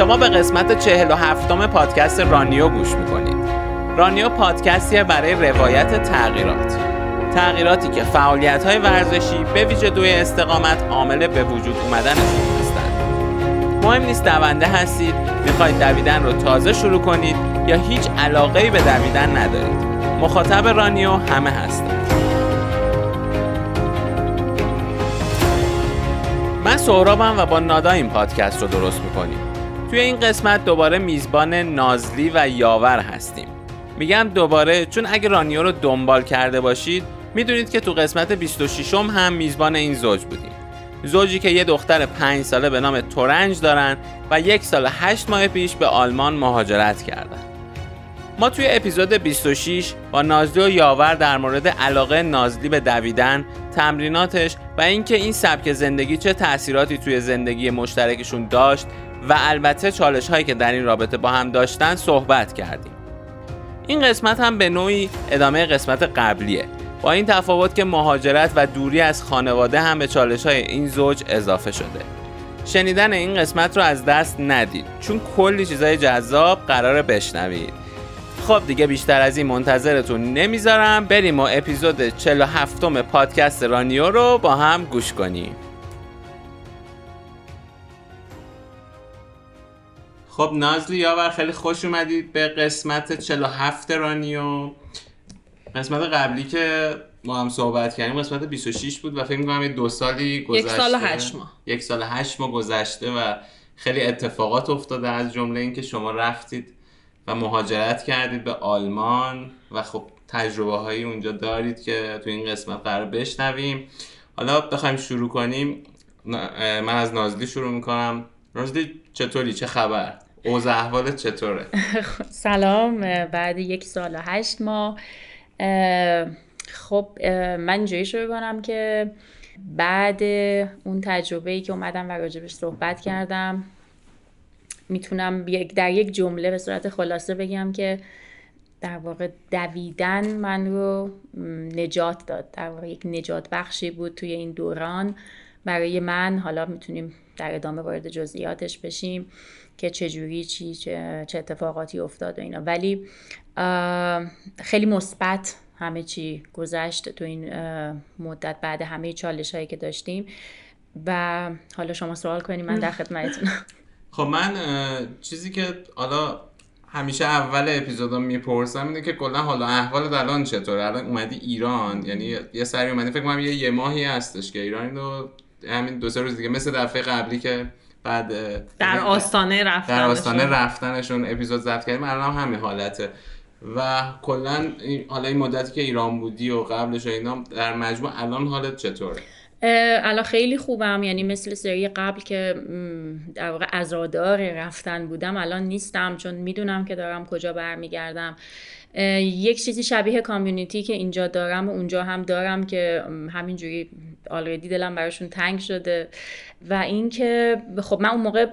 شما به قسمت 47 م پادکست رانیو گوش می‌کنید. رانیو پادکستیه برای روایت تغییرات. تغییراتی که فعالیت های ورزشی به ویژه دوی استقامت عامل به وجود اومدنشون هستند. مهم نیست دونده هستید می‌خواید دویدن رو تازه شروع کنید یا هیچ علاقه به دویدن ندارید. مخاطب رانیو همه هستند من سهرابم و با نادا این پادکست رو درست می‌کنیم. توی این قسمت دوباره میزبان نازلی و یاور هستیم. میگم دوباره چون اگه رانیو رو دنبال کرده باشید می‌دونید که تو قسمت 26 م هم میزبان این زوج بودیم. زوجی که یه دختر 5 ساله به نام تورنج دارن و یک سال 8 ماه پیش به آلمان مهاجرت کردن. ما توی اپیزود 26 با نازلی و یاور در مورد علاقه نازلی به دویدن، تمریناتش و اینکه این سبک زندگی چه تأثیراتی توی زندگی مشترکشون داشت و البته چالش هایی که در این رابطه با هم داشتن صحبت کردیم. این قسمت هم به نوعی ادامه قسمت قبلیه با این تفاوت که مهاجرت و دوری از خانواده هم به چالش های این زوج اضافه شده. شنیدن این قسمت رو از دست ندید چون کلی چیزای جذاب قرار بشنوید. خب دیگه بیشتر از این منتظرتون نمی‌ذارم بریم و اپیزود 47 م پادکست رانیو رو با هم گوش کنیم خب نازلی یاور خیلی خوش اومدید به قسمت 47 رانیو. قسمت قبلی که ما هم صحبت کردیم قسمت 26 بود و فکر می‌کنم دو سالی گذشته. یک سال و هشت ماه. یک سال هشت ماه گذشته و خیلی اتفاقات افتاده از جمله اینکه شما رفتید و مهاجرت کردید به آلمان و خب تجربه هایی اونجا دارید که تو این قسمت قرار بشنویم. حالا بخوایم شروع کنیم. من از نازلی شروع می‌کنم. نازلی چطوری؟ چه خبر؟ اوضاع احوالت چطوره؟ سلام بعد یک سال و هشت ماه. خب من اینجوری شروع کنم که بعد اون تجربه ای که اومدم و راجبش صحبت کردم می‌تونم در یک جمله به صورت خلاصه بگم که در واقع دویدن من رو نجات داد. در واقع یک نجات بخشی بود توی این دوران. برای من حالا می‌تونیم در ادامه وارد جزئیاتش بشیم که چجوری چی چه, چه اتفاقاتی افتاد و اینا. ولی خیلی مثبت همه چی گذشت تو این مدت بعد همه چالش هایی که داشتیم. و حالا شما سوال کنید من در خدمتتونم خب من چیزی که حالا همیشه اول اپیزودم می‌پرسم اینه که کلا حالا احوال الان چطوره؟ الان اومدی ایران یعنی یه سری اومدی فکر کنم یه یه ماهی هستش که ایران رو همین دو سه روز دیگه مثل دفعه قبلی که بعد در آستانه رفتن در آستانه رفتنشون اپیزود ضبط کردیم. الان هم همین حالته. و کلا حالا این مدتی که ایران بودی و قبلش و اینا در مجموع الان حالت چطوره؟ الان خیلی خوبم. یعنی مثل سری قبل که در واقع عزادار رفتن بودم الان نیستم چون می‌دونم که دارم کجا برمیگردم. یک چیزی شبیه community که اینجا دارم و اونجا هم دارم که همینجوری already دلم براشون تنگ شده. و اینکه خب من اون موقع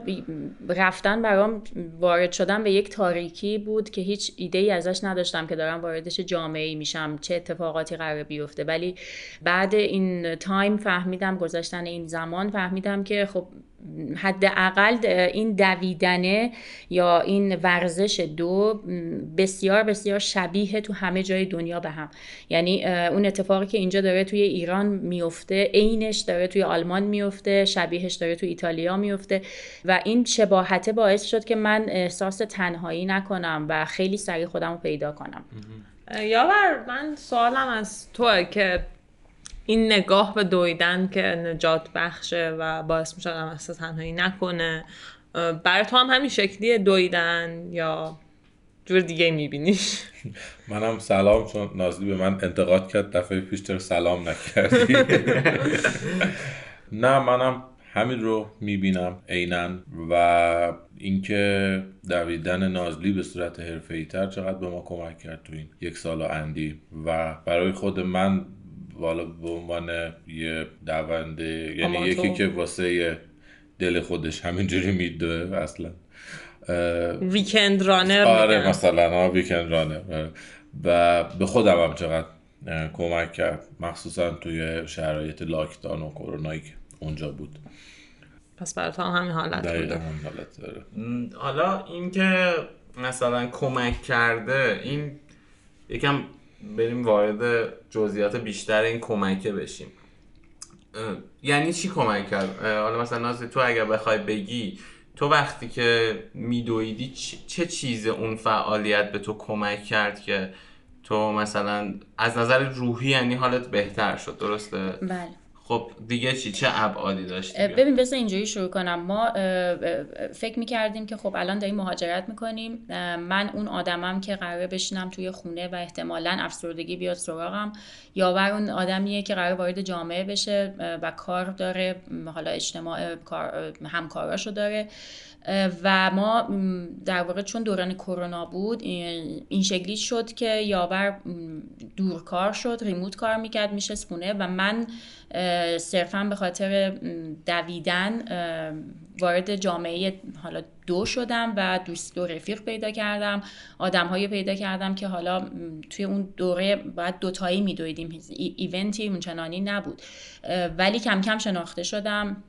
رفتن برام وارد شدم به یک تاریکی بود که هیچ ایده ای ازش نداشتم که دارم واردش جامعه میشم چه اتفاقاتی قرار بیفته. ولی بعد این time فهمیدم گذاشتن این زمان فهمیدم که خب حداقل این دویدنه یا این ورزش دو بسیار بسیار شبیه تو همه جای دنیا به هم. یعنی اون اتفاقی که اینجا داره توی ایران میفته عینش داره توی آلمان میفته شبیهش داره توی ایتالیا میفته و این شباهته باعث شد که من احساس تنهایی نکنم و خیلی سریع خودم رو پیدا کنم. یاور من سوالم از توه که این نگاه به دویدن که نجات بخشه و باعث میشه آدم احساس تنهایی نکنه برای تو هم همین شکلیه دویدن یا جور دیگه میبینیش منم سلام چون نازلی به من انتقاد کرد دفعه پیش چرا سلام نکردی. نه منم همین رو می‌بینم عینا و اینکه دویدن نازلی به صورت حرفه‌ای تر چقدر به ما کمک کرد تو این یک سال اندی و برای خود من والا به عنوان یه دونده یعنی یکی که واسه دل خودش همینجوری میدوه اصلا. ویکند رانر آره مثلا ها ویکند رانر و به خودم هم چقدر کمک کرد. مخصوصا توی شرایط لاکدان و کرونایی که اونجا بود. پس برای تو همین حالت بوده. هم حالت داره حالا اینکه مثلا کمک کرده این یکم بریم وارد جزئیات بیشتر این کمکه بشیم. یعنی چی کمک کرد؟ حالا مثلا نازی تو اگر بخوای بگی تو وقتی که میدویدی چه چیز اون فعالیت به تو کمک کرد که تو مثلا از نظر روحی یعنی حالت بهتر شد درسته؟ بله. خب دیگه چی؟ چه ابعادی داشتی؟ اه، ببین بذار اینجوری شروع کنم. ما فکر می‌کردیم که خب الان داریم مهاجرت می‌کنیم. من اون آدمم که قراره بشینم توی خونه و احتمالا افسردگی بیاد سراغم. یاور اون آدمیه که قرار وارد جامعه بشه و کار داره حالا اجتماع همکاراشو داره. و ما در واقع چون دوران کرونا بود این شکلی شد که یاور دورکار شد ریموت کار می‌کرد میشه خونه و من صرفا به خاطر دویدن وارد جامعه حالا دو شدم و دوست و رفیق پیدا کردم. آدم های پیدا کردم که حالا توی اون دوره باید دوتایی میدویدیم. ای- ایونتی اونچنانی نبود. ولی کم کم شناخته شدم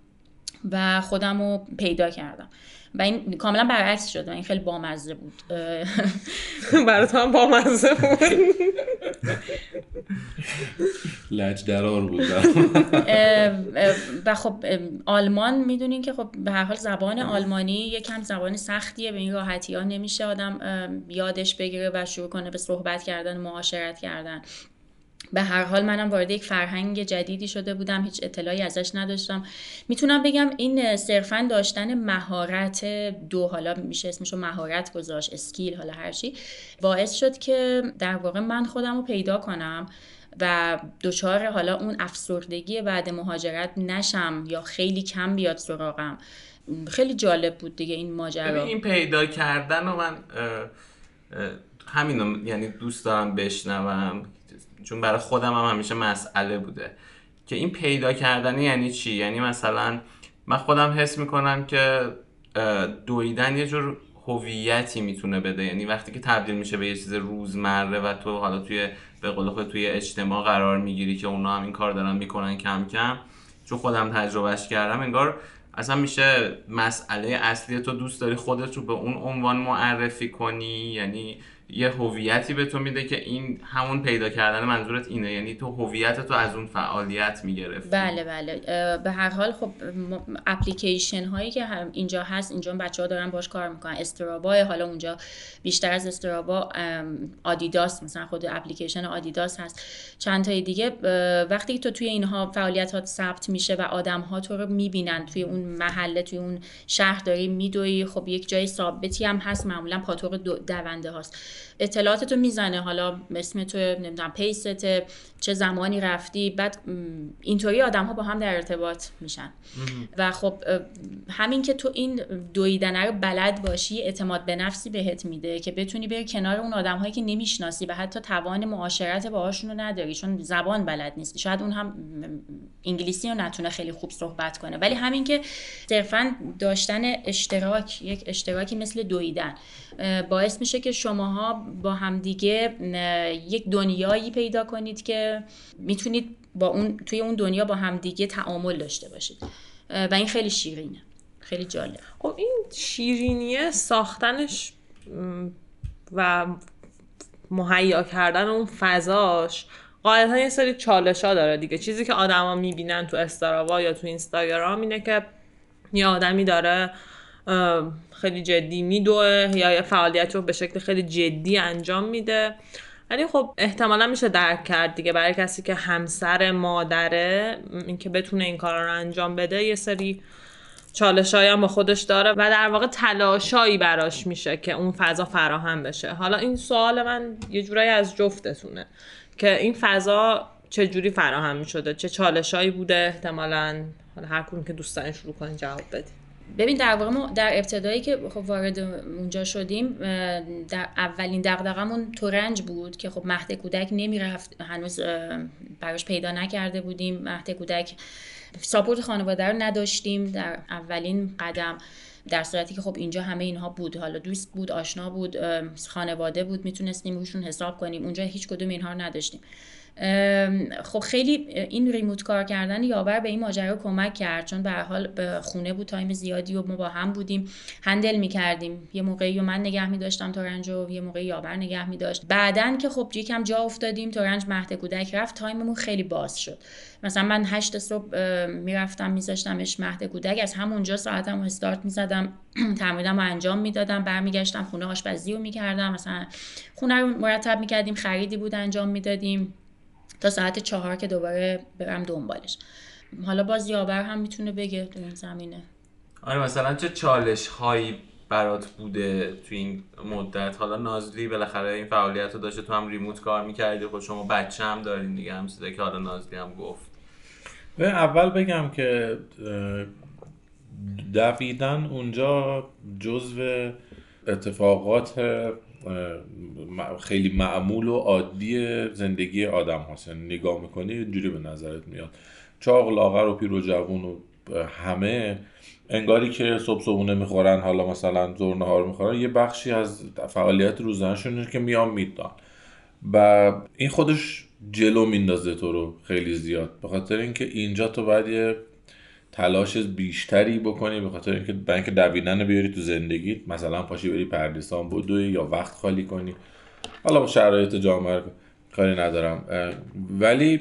و خودم رو پیدا کردم. و این کاملا برعکس شد و این خیلی بامزه بود. تو هم بامزه بود. لج درار بود و خب آلمان می‌دونین که خب به هر حال زبان آلمانی یکم زبان سختیه به این راحتی ها نمیشه آدم یادش بگیره و شروع کنه به صحبت کردن و معاشرت کردن. به هر حال منم وارد یک فرهنگ جدیدی شده بودم هیچ اطلاعی ازش نداشتم. می‌تونم بگم این صرفا داشتن مهارت دو حالا میشه اسمشو مهارت گذاشت اسکیل حالا هرچی باعث شد که در واقع من خودم رو پیدا کنم و دچار حالا اون افسردگی بعد مهاجرت نشم یا خیلی کم بیاد سراغم. خیلی جالب بود دیگه این ماجرا. این پیدا کردن و من همینو یعنی دوست دارم بشنوم. چون برای خودم هم همیشه مسئله بوده. که این پیدا کردن یعنی چی؟ یعنی مثلا من خودم حس می‌کنم که دویدن یه جور هویتی می‌تونه بده. یعنی وقتی که تبدیل میشه به یه چیز روزمره و تو حالا توی به قول خود توی اجتماع قرار می‌گیری که اونا هم این کار دارن می‌کنن کم کم. چون خودم تجربهش کردم انگار اصلا میشه مسئله اصلی تو دوست داری خودت رو به اون عنوان معرفی کنی. یعنی یه هویتی به تو میده که این همون پیدا کردن منظورت اینه. یعنی تو هویت تو از اون فعالیت می‌گرفتی. بله بله. به هر حال خب اپلیکیشن هایی که هم اینجا هست اینجا بچه ها دارن باش کار می‌کنن. استرابا حالا اونجا بیشتر از استرابا آدیداس مثلا خود اپلیکیشن آدیداس هست. چند تای دیگه وقتی تو توی اینها فعالیت ها ثبت میشه و آدم ها تو رو می‌بینن توی اون محله توی اون شهر داری میدوی خب یک جای ثابتی هم هست. معمولا پاتوق دو- دونده هاست. اطلاعات تو می‌زنه. حالا اسم تو نمی‌دونم پیست چه زمانی رفتی. بعد اینطوری آدم ها با هم در ارتباط میشن. و خب همین که تو این دویدن رو بلد باشی اعتماد به نفسی بهت میده که بتونی بری کنار اون آدم هایی که نمی‌شناسی و حتی توان معاشرت باهاشون رو نداری. چون زبان بلد نیستی. شاید اون هم انگلیسی رو نتونه خیلی خوب صحبت کنه. ولی همین که صرفا داشتن اشتراک یک اشتراکی مثل دویدن باعث میشه که شماها با همدیگه یک دنیایی پیدا کنید که می‌تونید با اون توی اون دنیا با همدیگه تعامل داشته باشید. و این خیلی شیرینه. خیلی جالب. خب این شیرینیه ساختنش و مهیا کردن اون فضاش قاعدتا یه سری چالش ها داره دیگه. چیزی که آدما می‌بینن تو استراوا یا تو اینستاگرام اینه که یه آدمی داره خیلی جدی میدوه یا یه فعالیت رو به شکل خیلی جدی انجام میده. ولی خب احتمالا میشه درک کرد دیگه. برای کسی که همسر مادره اینکه بتونه این کار رو انجام بده یه سری چالش هم با خودش داره و در واقع تلاشایی براش میشه که اون فضا فراهم بشه. حالا این سوال من یه جورایی از جفتتونه که این فضا چه جوری فراهم می‌شده؟ چه چالشایی بوده؟ احتمالا حالا هر که دوست دارین شروع کنین جواب بدین. ببین در واقع ما در ابتدایی که خب وارد اونجا شدیم در اولین دغدغمون تورنج بود که خب مهد کودک نمی‌رفت هنوز براش پیدا نکرده بودیم. مهد کودک support خانواده رو نداشتیم در اولین قدم در صورتی که خب اینجا همه اینها بود. حالا دوست بود آشنا بود خانواده بود می‌تونستیم روشون حساب کنیم. اونجا هیچ کدوم اینها رو نداشتیم. خب خیلی این remote کار کردن یاور به این ماجرا کمک کرد چون به حال به خونه بود time زیادی و ما با هم بودیم. handle می‌کردیم. یه موقعی و من نگه میداشتم تورنج و یه موقعی یاور نگه میداشت. بعدا که خب یکم جا افتادیم تورنج مهد کودک رفت time مون خیلی باز شد. مثلا من هشت صبح می‌رفتم میذاشتمش مهد کودک. از همونجا ساعتم استارت می‌زدم. تمرینم رو انجام می‌دادم. برمیگشتم خونه آشپزی رو می‌کردم. مثلا خونه رو مرتب می‌کردیم خریدی بود انجام می‌دادیم. تا ساعت چهار که دوباره برم دنبالش. حالا باز یاور هم می‌تونه بگه تو این زمینه. آره مثلا چه چالش هایی برات بوده تو این مدت؟ حالا نازلی بالاخره این فعالیت رو داشته تو هم ریموت کار می‌کردی خود خب شما بچه هم دارین دیگه هم که حالا نازلی هم گفت. اول بگم که دویدن اونجا جزو اتفاقات خیلی معمول و عادی زندگی آدم هست یعنی نگاه می‌کنی اینجوری به نظرت میاد. چاق لاغر و پیر و جوون و همه انگاری که صبح صبحونه می‌خورن حالا مثلا زور نهار می‌خورن یه بخشی از فعالیت روزانهشون که میان میدان. و این خودش جلو میندازه تو رو خیلی زیاد. به خاطر اینکه اینجا تو باید یه تلاش بیشتری بکنی به خاطر اینکه بنک دویدن بیاری تو زندگی مثلا پاشی بری پردیسان بدوی یا وقت خالی کنی. حالا با شرایط جامعه کاری ندارم. ولی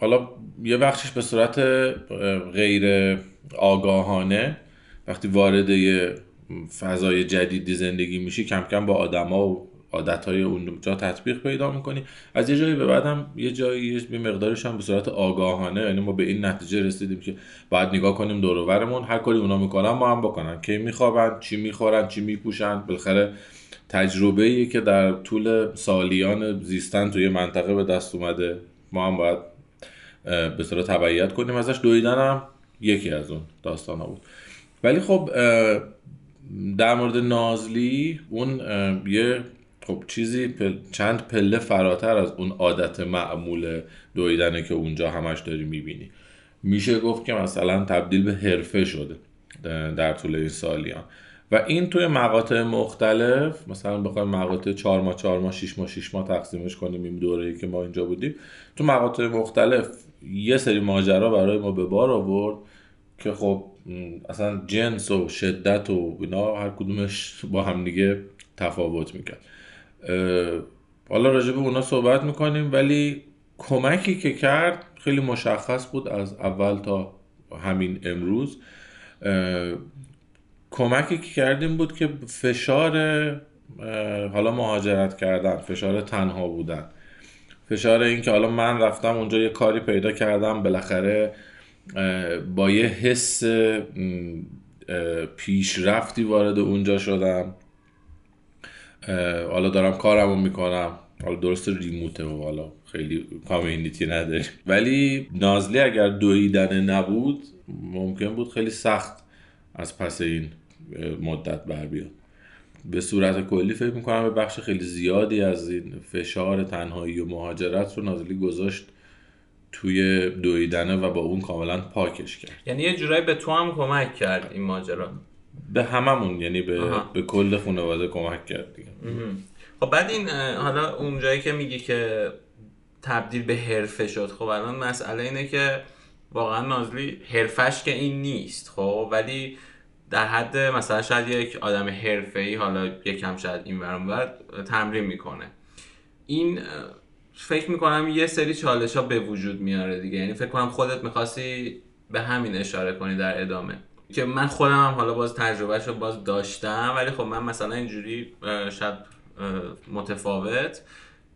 حالا یه بخشش به صورت غیر آگاهانه وقتی وارد یه فضای جدیدی زندگی میشی کم کم با آدما و عادت های اونجا تطبیق پیدا می‌کنی. از یه جایی به بعدم یه جایی یه مقدارش هم به صورت آگاهانه یعنی ما به این نتیجه رسیدیم که باید نگاه کنیم دور هر کاری اونا می‌کنن ما هم بکنن. کی میخوابن چی می‌خورن چی میپوشن. بالاخره تجربه ای که در طول سالیان زیستن توی منطقه به دست اومده ما هم باید به صورت تبعیت کنیم. ازش دویدن هم یکی از اون داستان ها بود. ولی خب در مورد نازلی اون یه خب چیزی چند پله فراتر از اون عادت معمول دویدنه که اونجا همش داری می‌بینی. میشه گفت که مثلا تبدیل به حرفه شده در طول این سالیان. و این توی مقاطع مختلف مثلا بخوایم مقاطع 4 ماه 4 ماه 6 ماه 6 ماه تقسیمش کنیم این دوره که ما اینجا بودیم تو مقاطع مختلف یه سری ماجرا برای ما به بار آورد که خب اصلا جنس و شدت و اینا هر کدومش با هم دیگه تفاوت می‌کرد. حالا راجع به اونا صحبت می‌کنیم ولی کمکی که کرد خیلی مشخص بود از اول تا همین امروز. کمکی که کردیم بود که فشار حالا مهاجرت کردن فشار تنها بودن. فشار این که حالا من رفتم اونجا یه کاری پیدا کردم بالاخره با یه حس پیشرفتی وارد اونجا شدم. حالا دارم کارمو می‌کنم. حالا درست ریموته و حالا خیلی کامیونیتی نداره ولی نازلی اگر دویدن نبود ممکن بود خیلی سخت از پس این مدت بر بیاد. به صورت کلی فکر می‌کنم به بخش خیلی زیادی از این فشار تنهایی و مهاجرت رو نازلی گذاشت توی دویدنه و با اون کاملا پاکش کرد. یعنی یه جورایی به تو هم کمک کرد این ماجرا. به هممون یعنی به, به کل خانواده کمک کرد دیگه. خب بعد این حالا اون جایی که میگی که تبدیل به حرفه شد خب الان مسئله اینه که واقعا نازلی حرفش که این نیست خب؟ ولی در حد مثلا شاید یک آدم حرفه‌ای حالا یکم شاید این ورم تمرین می‌کنه. این فکر می‌کنم یه سری چالش ها به وجود میاره دیگه. یعنی فکر کنم خودت می‌خواستی به همین اشاره کنی در ادامه. که من خودم هم حالا باز تجربهش رو باز داشتم ولی خب من مثلا اینجوری شاید متفاوت.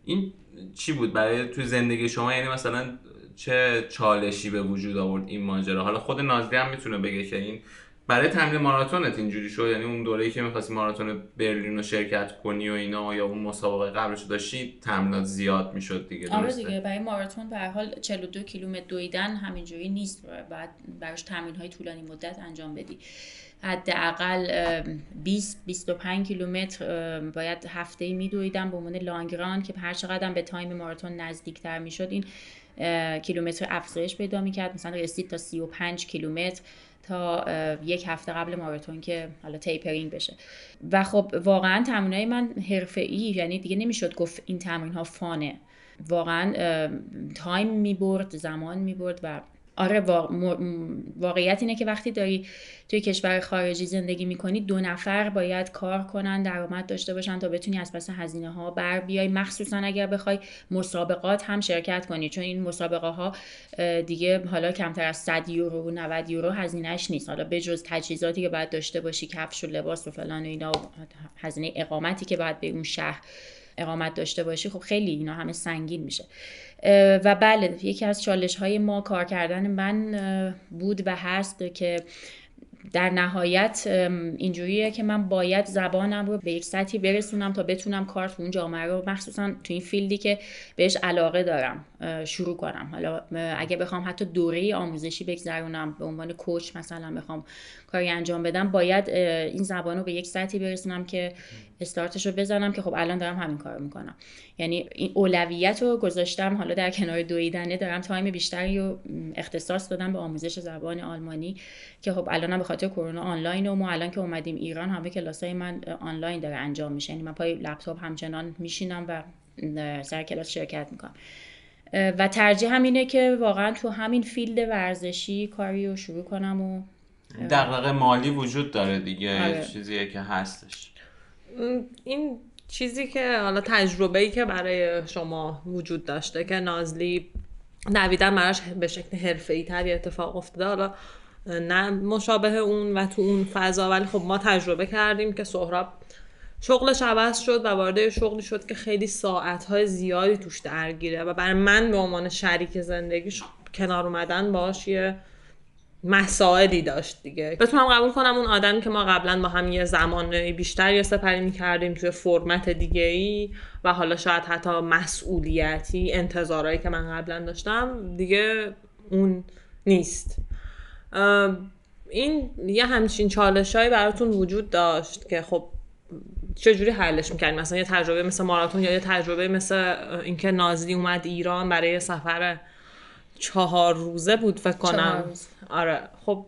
این چی بود؟ برای توی زندگی شما یعنی مثلا چه چالشی به وجود آورد این ماجرا؟ حالا خود نازلی هم می‌تونه بگه که این برای تمرین ماراتونت اینجوری شد؟ یعنی اون دوره‌ای که می‌خواستی ماراتون برلین رو شرکت کنی و اینا یا اون مسابقه قبلش داشتی تمرینات زیاد می‌شد دیگه آره دیگه. برای ماراتون به حال 42 کیلومتر دویدن همینجوری نیست. بعد براش تمرین‌های طولانی مدت انجام بدی. حداقل 20 25 کیلومتر باید هفته ای میدویدم به عنوان long run که هر چقدر به time ماراتون نزدیکتر می‌شد این کیلومتر افزایش پیدا می‌کرد. مثلا رسید تا 35 کیلومتر. تا یک هفته قبل ماراتون که حالا tapering بشه. و خب واقعا تمرینای من ای یعنی دیگه نمی‌شد گفت این تمرین ها فانه. واقعا تایم می‌برد زمان می‌برد و آره واقعیت اینه که وقتی داری توی کشور خارجی زندگی می‌کنی دو نفر باید کار کنن درآمد داشته باشن تا بتونی از پس هزینه ها بر بیای. مخصوصا اگر بخوای مسابقات هم شرکت کنی چون این مسابقه ها دیگه حالا کمتر از 100 یورو و 90 یورو هزینهش نیست. حالا بجز تجهیزاتی که باید داشته باشی کفش و لباس و فلان و اینا و هزینه اقامتی که باید به اون شهر اقامت داشته باشی خب خیلی اینا همه سنگین میشه. و بله یکی از چالش های ما کار کردن من بود و هست که در نهایت اینجوریه که من باید زبانم رو به یک سطحی برسونم تا بتونم کار تو اون جامعه رو مخصوصا تو این فیلدی که بهش علاقه دارم شروع کنم. حالا اگه بخوام حتی دوره آموزشی بگذرونم به عنوان کوچ مثلا بخوام کاری انجام بدم باید این زبان رو به یک سطحی برسونم که استارتش رو بزنم که خب الان دارم همین کار می‌کنم. یعنی این اولویت رو گذاشتم حالا در کنار دویدنه دارم time بیشتری رو اختصاص دادم به آموزش زبان آلمانی که خب الانم خاطر کرونا آنلاین و ما الان که اومدیم ایران همه کلاسای من آنلاین داره انجام میشه. یعنی من پای لپتاپ همچنان میشینم و سر کلاس شرکت می‌کنم. و ترجیح هم اینه که واقعا تو همین field ورزشی کاری رو شروع کنم و دقیقه مالی وجود داره دیگه آره. چیزیه که هستش. این چیزی که حالا تجربه ای که برای شما وجود داشته که نازلی دویدن براش به شکل حرفه ای تری اتفاق افتاده حالا نه مشابه اون و تو اون فضا. ولی خب ما تجربه کردیم که سهراب شغلش عوض شد و وارد شغلی شد که خیلی ساعتهای زیادی توش درگیره و برای من به عنوان شریک زندگیش کنار اومدن باش یه مسائلی داشت دیگه. بتونم قبول کنم اون آدمی که ما قبلا با هم یه زمان بیشتر یا سپری می‌کردیم توی فرمت دیگه ای و حالا شاید حتی مسئولیتی انتظارهایی که من قبلا داشتم دیگه اون نیست. این یه همچین چالش براتون وجود داشت که خب چجوری حلش می‌کردیم مثلا یه تجربه مثل ماراتون یا یه تجربه مثل اینکه نازلی اومد ایران برای سفر چهار روزه بود فکر کنم. آره. خب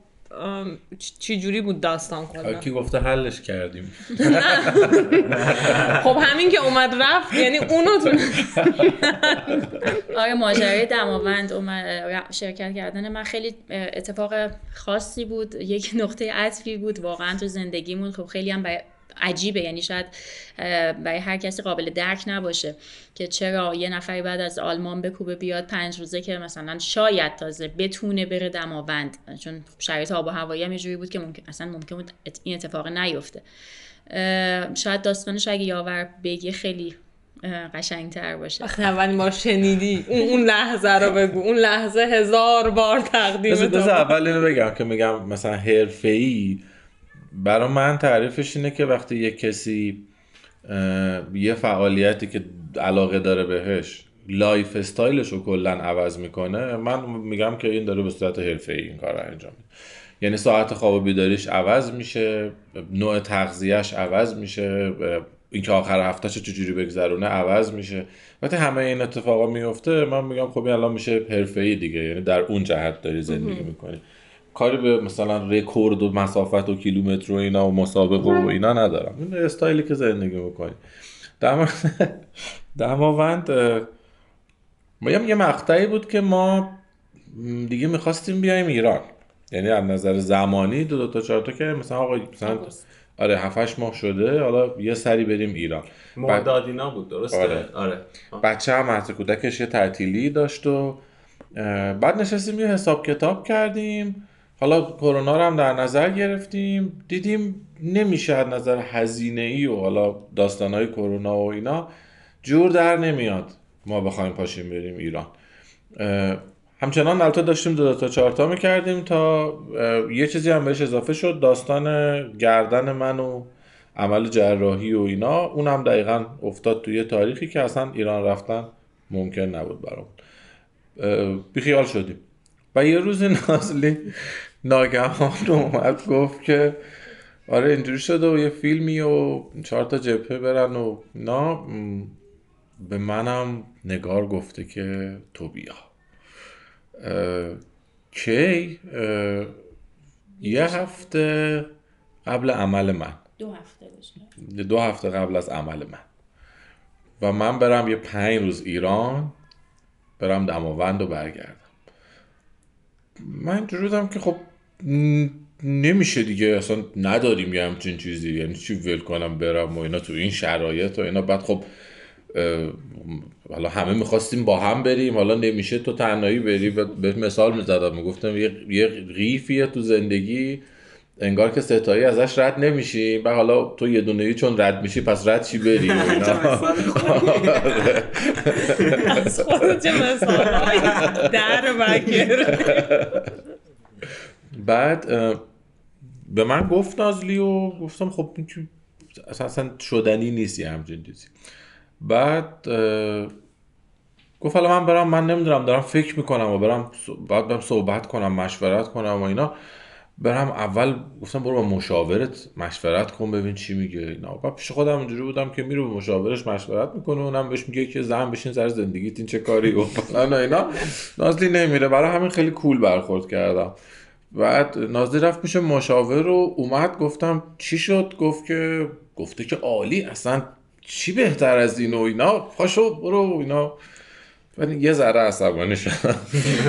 چی جوری بود داستان کلا کی گفته حلش کردیم. خب همین که اومد رفت یعنی اونو تو آره ماجرای دماوند شرکت کردن من خیلی اتفاق خاصی بود یک نقطه عطفی بود واقعا تو زندگیمون خب خیلی هم عجیبه. یعنی شاید برای هر کسی قابل درک نباشه که چرا یه نفری بعد از آلمان بکوبه بیاد پنج روزه که مثلا شاید تازه بتونه بره دماوند. چون شرایط آب و هوایی هم جوری بود که ممکن اصلا ممکن بود این اتفاق نیفته. شاید داستانش اگه یاور بگی خیلی قشنگتر باشه. وقتی اول ما شنیدی. اون لحظه رو بگو. اون لحظه هزار بار تقدیم بذار اول اینو بگم که میگم مثلا حرفه‌ای برای من تعریفش اینه که وقتی یه کسی یه فعالیتی که علاقه داره بهش lifestyle ش رو کلا عوض می‌کنه من میگم که این داره به صورت حرفه ای این کار رو انجام میده. یعنی ساعت خواب و بیداریش عوض میشه نوع تغذیهش عوض میشه اینکه آخر هفتهش چجوری بگذرونه عوض میشه. وقتی همه این اتفاقا میفته من میگم خب این الان میشه حرفه ای دیگه یعنی در اون جهت داری زندگی می‌کنی. کاری به مثلا رکورد و مسافت و کیلومتر و اینا و مسابقه و اینا ندارم. این استایلی که زندگی می‌کنی. دماوند ما یه مقطعی بود که ما دیگه می‌خواستیم بیایم ایران. یعنی از نظر زمانی دو, دو تا چهار تا که مثلا آقا مثلا آره 7 ماه شده. حالا یه سری بریم ایران. مردادینا بود درسته؟ آره, آره. بچه هم مهد کودکش یه تعطیلی داشت و بعد نشستیم یه حساب کتاب کردیم. حالا کرونا رو هم در نظر گرفتیم. دیدیم نمیشه از نظر هزینه ای و حالا داستان های کرونا و اینا جور در نمیاد ما بخوایم پاشیم بریم ایران. همچنان البته داشتیم دو, تا چهارتا می‌کردیم تا یه چیزی هم بهش اضافه شد داستان گردن من و عمل جراحی و اینا. اونم دقیقا افتاد توی تاریخی که اصلا ایران رفتن ممکن نبود برامون. بیخیال شدیم. و یه روز نازلی ناگهان اومد گفت که آره اینجوری شده و یه فیلمی و چهار تا جبهه برن و نه به منم نگار گفته که تو بیا. کی؟ یه هفته قبل عمل من. دو هفته دو هفته قبل از عمل من. و من برم یه پنج روز ایران برم دماوند و برگردم. من اینجوری بودم که خب نمیشه دیگه اصلا نداریم یه همچین چیزی. یعنی چی ول کنم برم و اینا تو این شرایط و اینا. بعد خب حالا همه می‌خواستیم با هم بریم. حالا نمیشه تو تنهایی بری. به مثال می‌زدم. می‌گفتم یه, یه غیفیه تو زندگی. انگار که ستایی ازش رد نمیشی. و حالا تو یه دونه ای چون رد میشی پس رد چی بری؟ از خود چه مثال در بعد به من گفت نازلی و گفتم خب اصلا شدنی نیست یه همچین چیزی. بعد گفت حالا من برم من نمی‌دونم دارم فکر می‌کنم و برم باید برم صحبت کنم مشورت کنم و اینا. برم اول گفتم برو با مشاورت مشورت کن ببین چی میگه اینا. بعد پیش خودم اینجوری بودم که میره به مشاورش مشورت می‌کنه اونم بهش میگه که زن بشین سر زندگیت این چه کاری و فلان اینا. نازلی نمیره. برای همین خیلی کول برخورد کردم. بعد نازلی رفت پیش مشاور رو اومد گفتم چی شد؟ گفت که گفته که عالی اصلا چی بهتر از این و اینا؟ پاشو برو اینا. ولی یه ذره عصبانی شدم.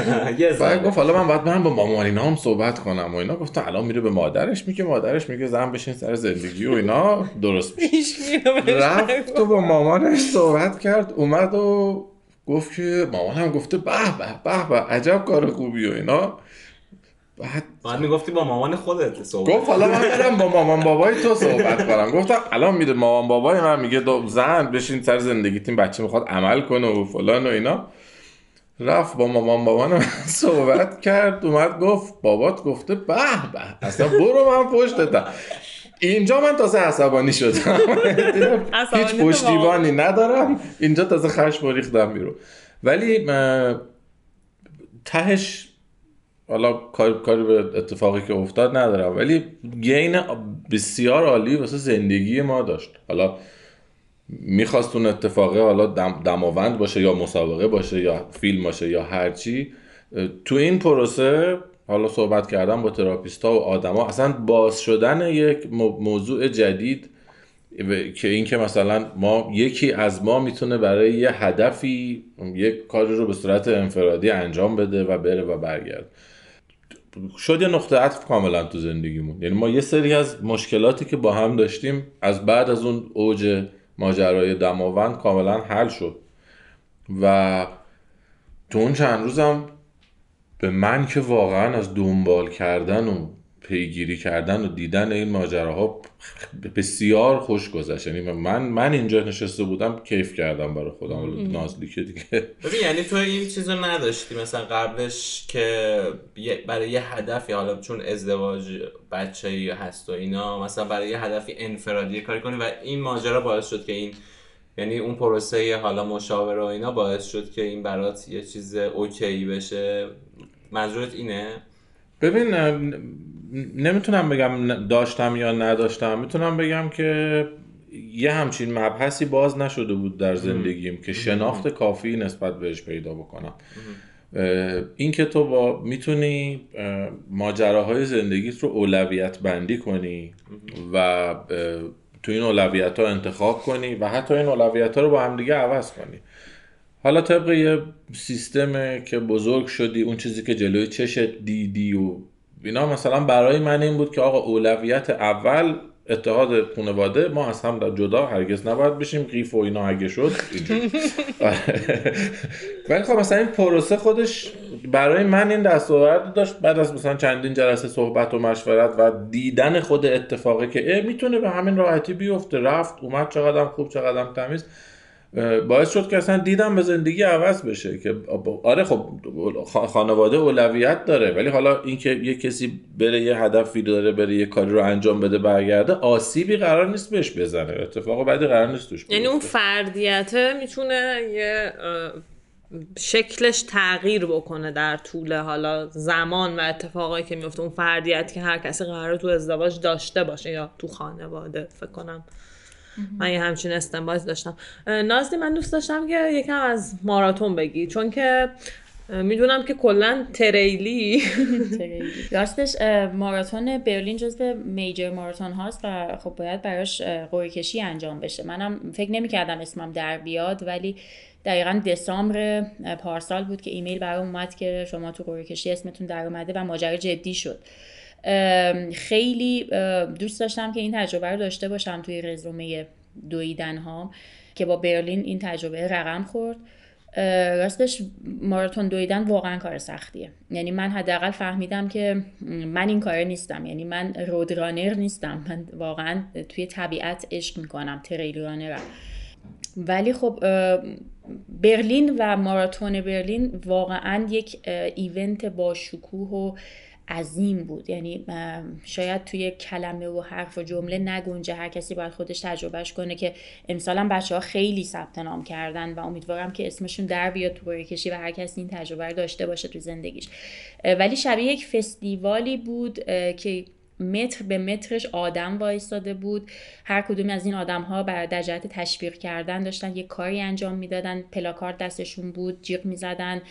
بعد گفت حالا من باید برم با مامانینا هم صحبت کنم و اینا. گفت الان میره به مادرش میگه مادرش میگه زن بشین سر زندگی و اینا. درست میشه. رفت و با مامانش صحبت کرد اومد و گفت که مامانم گفته به به به به عجب کار خوبی و اینا. بعد بعد می‌گفتی با مامان خودت صحبت گفت حالا من برم با مامان بابای تو صحبت کنم. گفتم الان میده مامان بابای من میگه دو زن بشین سر زندگیتیم بچه می‌خواد عمل کنه و فلان و اینا. رفت با مامان بابان من صحبت کرد اومد گفت بابات گفته به به اصلا برو من پشتتم. اینجا من تازه عصبانی شدم. هیچ پشتیبانی ندارم. اینجا تازه خشم ریختم بیرون. ولی تهش حالا کار کاری به اتفاقی که افتاد ندارم. ولی گین بسیار عالی واسه زندگی ما داشت. حالا می‌خواست اون اتفاقه حالا دم، دماوند باشه یا مسابقه باشه یا فیلم باشه یا هرچی تو این پروسه حالا صحبت کردم با تراپیستا و آدما. اصلا باز شدن یک موضوع جدید که این که مثلا ما یکی از ما می‌تونه برای یه هدفی یک کاری رو به صورت انفرادی انجام بده و بره و برگرد شد یه نقطه عطف کاملا تو زندگیمون. یعنی ما یه سری از مشکلاتی که با هم داشتیم از بعد از اون اوج ماجرای دماوند کاملا حل شد. و تو اون چند روزم به من که واقعا از دنبال کردن و پیگیری کردن و دیدن این ماجراها بسیار خوش گذشت. یعنی من من اینجا نشسته بودم کیف کردم برای خودم. نازلی که دیگه. ببین یعنی تو این چیزو نداشتی. مثلا قبلش که برای یه هدفی حالا چون ازدواج بچه هست و اینا مثلا برای یه هدفی انفرادی کاری کنی و این ماجرا باعث شد که این یعنی اون پروسه حالا مشاوره و اینا باعث شد که این برات یه چیز اوکی بشه. منظورت اینه؟ ببین نمی‌تونم بگم داشتم یا نداشتم. می‌تونم بگم که یه همچین مبحثی باز نشده بود در زندگیم که شناخت کافی نسبت بهش پیدا بکنم. این که تو با می‌تونی ماجراهای زندگیت رو اولویت بندی کنی و تو این اولویت ها انتخاب کنی و حتی این اولویت ها رو با همدیگه عوض کنی. حالا طبق یه سیستم که بزرگ شدی اون چیزی که جلوی چشت دیدی و اینا مثلا برای من این بود که آقا اولویت اول اتحاد خانواده ما از هم در جدا هرگز نباید بشیم قیف و اینا اگه شد ولی خب مثلا این پروسه خودش برای من این دستاورد داشت. بعد از مثلا چندین جلسه صحبت و مشورت و دیدن خود اتفاقی که می‌تونه به همین راحتی بیفته. رفت اومد چقدر خوب چقدر تمیز. باعث شد که اصلا دیدم به زندگی عوض بشه که آره خب خانواده اولویت داره ولی حالا اینکه یه کسی بره یه هدفی داره بره یه کاری رو انجام بده برگرده آسیبی قرار نیست بهش بزنه اتفاق بعدی قرار نیست توش یعنی اون فردیت می‌تونه یه شکلش تغییر بکنه در طول حالا زمان و اتفاقایی که میفته اون فردیت که هر کسی قرار تو ازدواج داشته باشه یا تو خانواده فکر کنم. من یه همچین استنباز داشتم. نازلی من دوست داشتم که یکم از ماراتون بگی چون که می‌دونم که کلا تریلی. راستش ماراتون برلین جزو میجر ماراتون هاست و خب باید براش قوی کشی انجام بشه. منم فکر نمی‌کردم اسمم در بیاد ولی دقیقا دسامبر پارسال بود که ایمیل برام اومد که شما تو قوی کشی اسمتون در اومده و ماجرا جدی شد. خیلی دوست داشتم که این تجربه رو داشته باشم توی رزومه دویدن ها که با برلین این تجربه رقم خورد. راستش ماراتون دویدن واقعا کار سختیه. یعنی من حداقل فهمیدم که من این کار نیستم. یعنی من رودرانر نیستم. من واقعا توی طبیعت عشق می‌کنم تریل رانرم ولی خب برلین و ماراتون برلین واقعا یک ایونت با شکوه و عظیم بود. یعنی شاید توی کلمه و حرف و جمله نگنجه هر کسی باید خودش تجربهش کنه که امسال بچه ها خیلی ثبت نام کردن و امیدوارم که اسمشون در بیاد تو کشی و هر کسی این تجربه رو داشته باشه تو زندگیش. ولی شبیه یک فستیوالی بود که متر به مترش آدم وایستاده بود. هر کدوم از این آدم ها بر در جهت تشویق کردن داشتن یک کاری انجام می‌دادن. پلاکارد دستشون بود جیغ می‌زدن.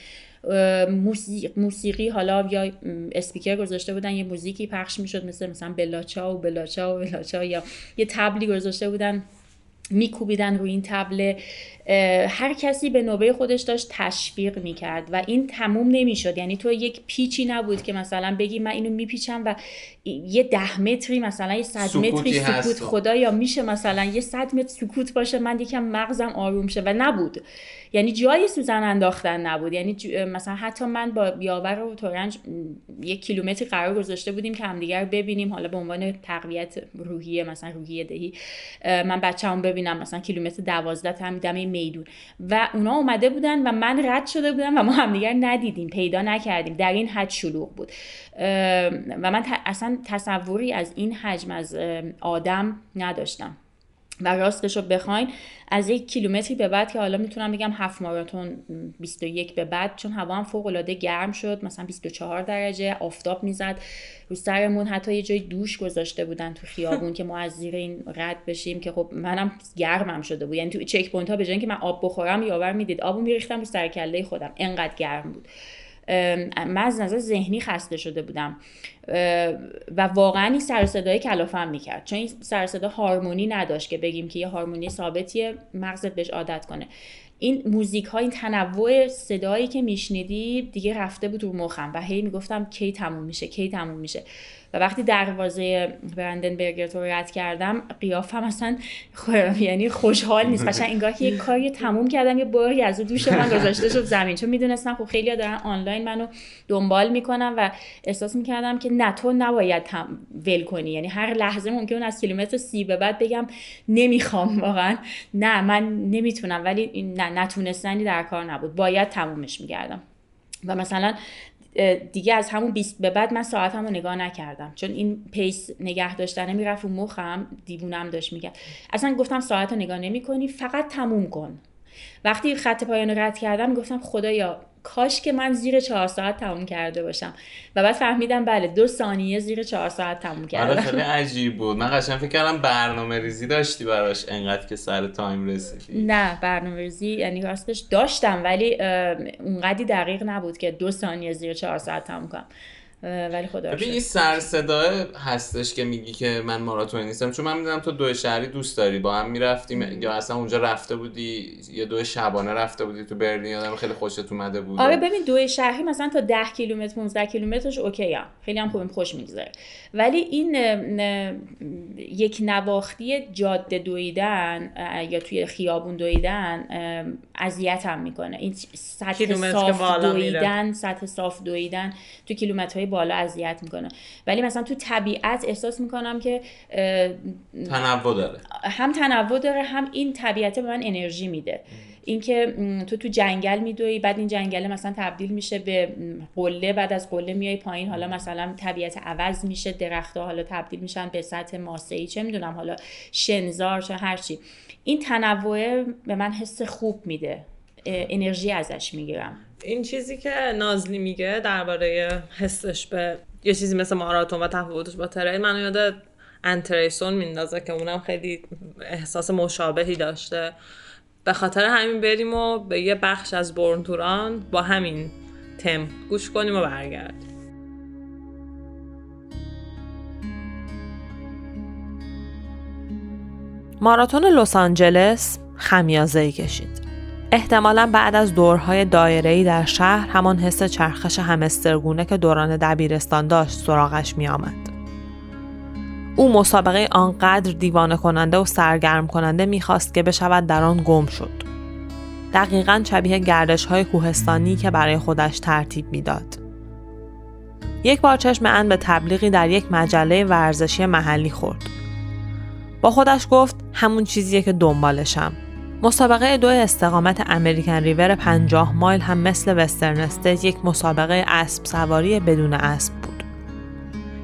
موسیقی حالا یا اسپیکر گذاشته بودن یه موزیکی پخش می‌شد مثل مثلا بلاچا و بلاچا و بلاچا یا یه تبلی گذاشته بودن میکوبیدن روی این تبله هر کسی به نوبه خودش داشت تشویق می‌کرد و این تموم نمی‌شد. یعنی تو یک پیچی نبود که مثلا بگی من اینو میپیچم و یه ده متری مثلا یه صد متری سکوت خدا یا میشه مثلا یه صد متر سکوت باشه من یکم مغزم آروم شه و نبود. یعنی جای سوزن انداختن نبود. یعنی مثلا حتی من با یاور و تورنج یک کیلومتر قرار گذاشته بودیم که همدیگر ببینیم. حالا به عنوان تقویت روحیه مثلا روحیه دهی من بچه‌ام ببینم مثلا کیلومتر دوازده هم دم میدون. و اونا اومده بودن و من رد شده بودم و ما همدیگر ندیدیم پیدا نکردیم. در این حد شلوغ بود. و من اصلا تصوری از این حجم از آدم نداشتم. و راستش رو بخواین از یک کیلومتری به بعد که حالا می‌تونم بگم half marathon 21 به بعد چون هوا هم فوق العاده گرم شد مثلا 24 درجه آفتاب می‌زد. رو سرمون حتی یه جای دوش گذاشته بودن تو خیابون که ما از زیر این رد بشیم که خب منم گرمم شده بود. یعنی تو checkpoint ها به جای که من آب بخورم یاور می‌دید. آبو میریختم رو سر کله خودم. انقدر گرم بود. من از نظر ذهنی خسته شده بودم. و واقعا این سر صدای کلافم می‌کرد. چون این سر صدا هارمونی نداشت که بگیم که یه هارمونی ثابتیه مغزت بهش عادت کنه. این موزیک ها این تنوع صدایی که میشنیدی دیگه رفته بود رو مخم و هی می‌گفتم کی تموم میشه کی تموم میشه. و وقتی دروازه برندن رو رد کردم قیافم اصلا یعنی خوشحال نیست. قشنگ انگار که یه کاری تموم کردم یه باری از دوش من گذاشته شد زمین. چون می‌دونستم خب خیلی دارن آنلاین منو دنبال می‌کنم و احساس می‌کردم که نه تو نباید ول کنی. یعنی هر لحظه ممکن از کیلومتر سی به بعد بگم نمی‌خوام واقعا. نه من نمی‌تونم. ولی نه نتونستنی در کار نبود. باید تمومش میگردم و مثلا دیگه از همون 20 به بعد من ساعتم رو نگاه نکردم. چون این پیس نگه داشتنه می‌رفت و مخم دیوونم داشت میگه. اصلا گفتم ساعت رو نگاه نمی کنی فقط تموم کن. وقتی خط پایان رد کردم گفتم خدایا کاش که من زیر چهار ساعت تموم کرده باشم. و بعد فهمیدم بله دو ثانیه زیر چهار ساعت تموم آره، کردم. خیلی عجیب بود. من قشنگ فکر کردم برنامه ریزی داشتی براش انقدر که سر time رسیدی. نه برنامه ریزی یعنی راستش داشتم ولی اونقدی دقیق نبود که دو ثانیه زیر چهار ساعت تموم کنم. ولی خدا ببین این سر صدا هستش که میگی که من ماراتونی نیستم. چون من می‌دونم تو دو شهری دوست داری. با هم می‌رفتیم. یا اصلا اونجا رفته بودی یا دو شبانه رفته بودی تو برلین یادم خیلی خوشت اومده بود. آره ببین دو شهری مثلا تا 10 کیلومتر 15 کیلومترش اوکی هم. خیلی هم خوبیم خوش میگذره. ولی این یک نواختی جاده دویدن یا توی خیابون دویدن اذیتم می‌کنه. این سطح صاف دویدن سطح صاف دویدن تو کیلومترهای بالا اذیت می‌کنه. ولی مثلا تو طبیعت احساس می‌کنم که تنوع داره. هم تنوع داره هم این طبیعت به من انرژی میده. اینکه تو تو جنگل میدوی بعد این جنگل مثلا تبدیل میشه به قله بعد از قله میای پایین حالا مثلا طبیعت عوض میشه درختها حالا تبدیل میشن به سطح ماسه‌ای چه می‌دونم حالا شنزار چه هرچی این تنوع به من حس خوب میده. انرژی ازش می‌گیرم. این چیزی که نازلی میگه درباره حسش به یه چیزی مثل ماراتون و تفاوتش با تریل منو یاد انتریسون میندازه که اونم خیلی احساس مشابهی داشته به خاطر همین بریم و به یه بخش از برنتوران با همین تم گوش کنیم و برگردیم ماراتون لس آنجلس خمیازه ای کشید. احتمالا بعد از دورهای دایره‌ای در شهر همان حس چرخش همسترگونه که دوران دبیرستان داشت سراغش می آمد. او مسابقه آنقدر دیوانه کننده و سرگرم کننده می‌خواست که بشود در آن گم شد. دقیقا شبیه گردش های کوهستانی که برای خودش ترتیب می‌داد. یک بار چشم ان به تبلیغی در یک مجله ورزشی محلی خورد. با خودش گفت همون چیزیه که دنبالشم. مسابقه دو استقامت امریکن ریور 50 مایل هم مثل وسترن استیت یک مسابقه اسب سواری بدون اسب بود.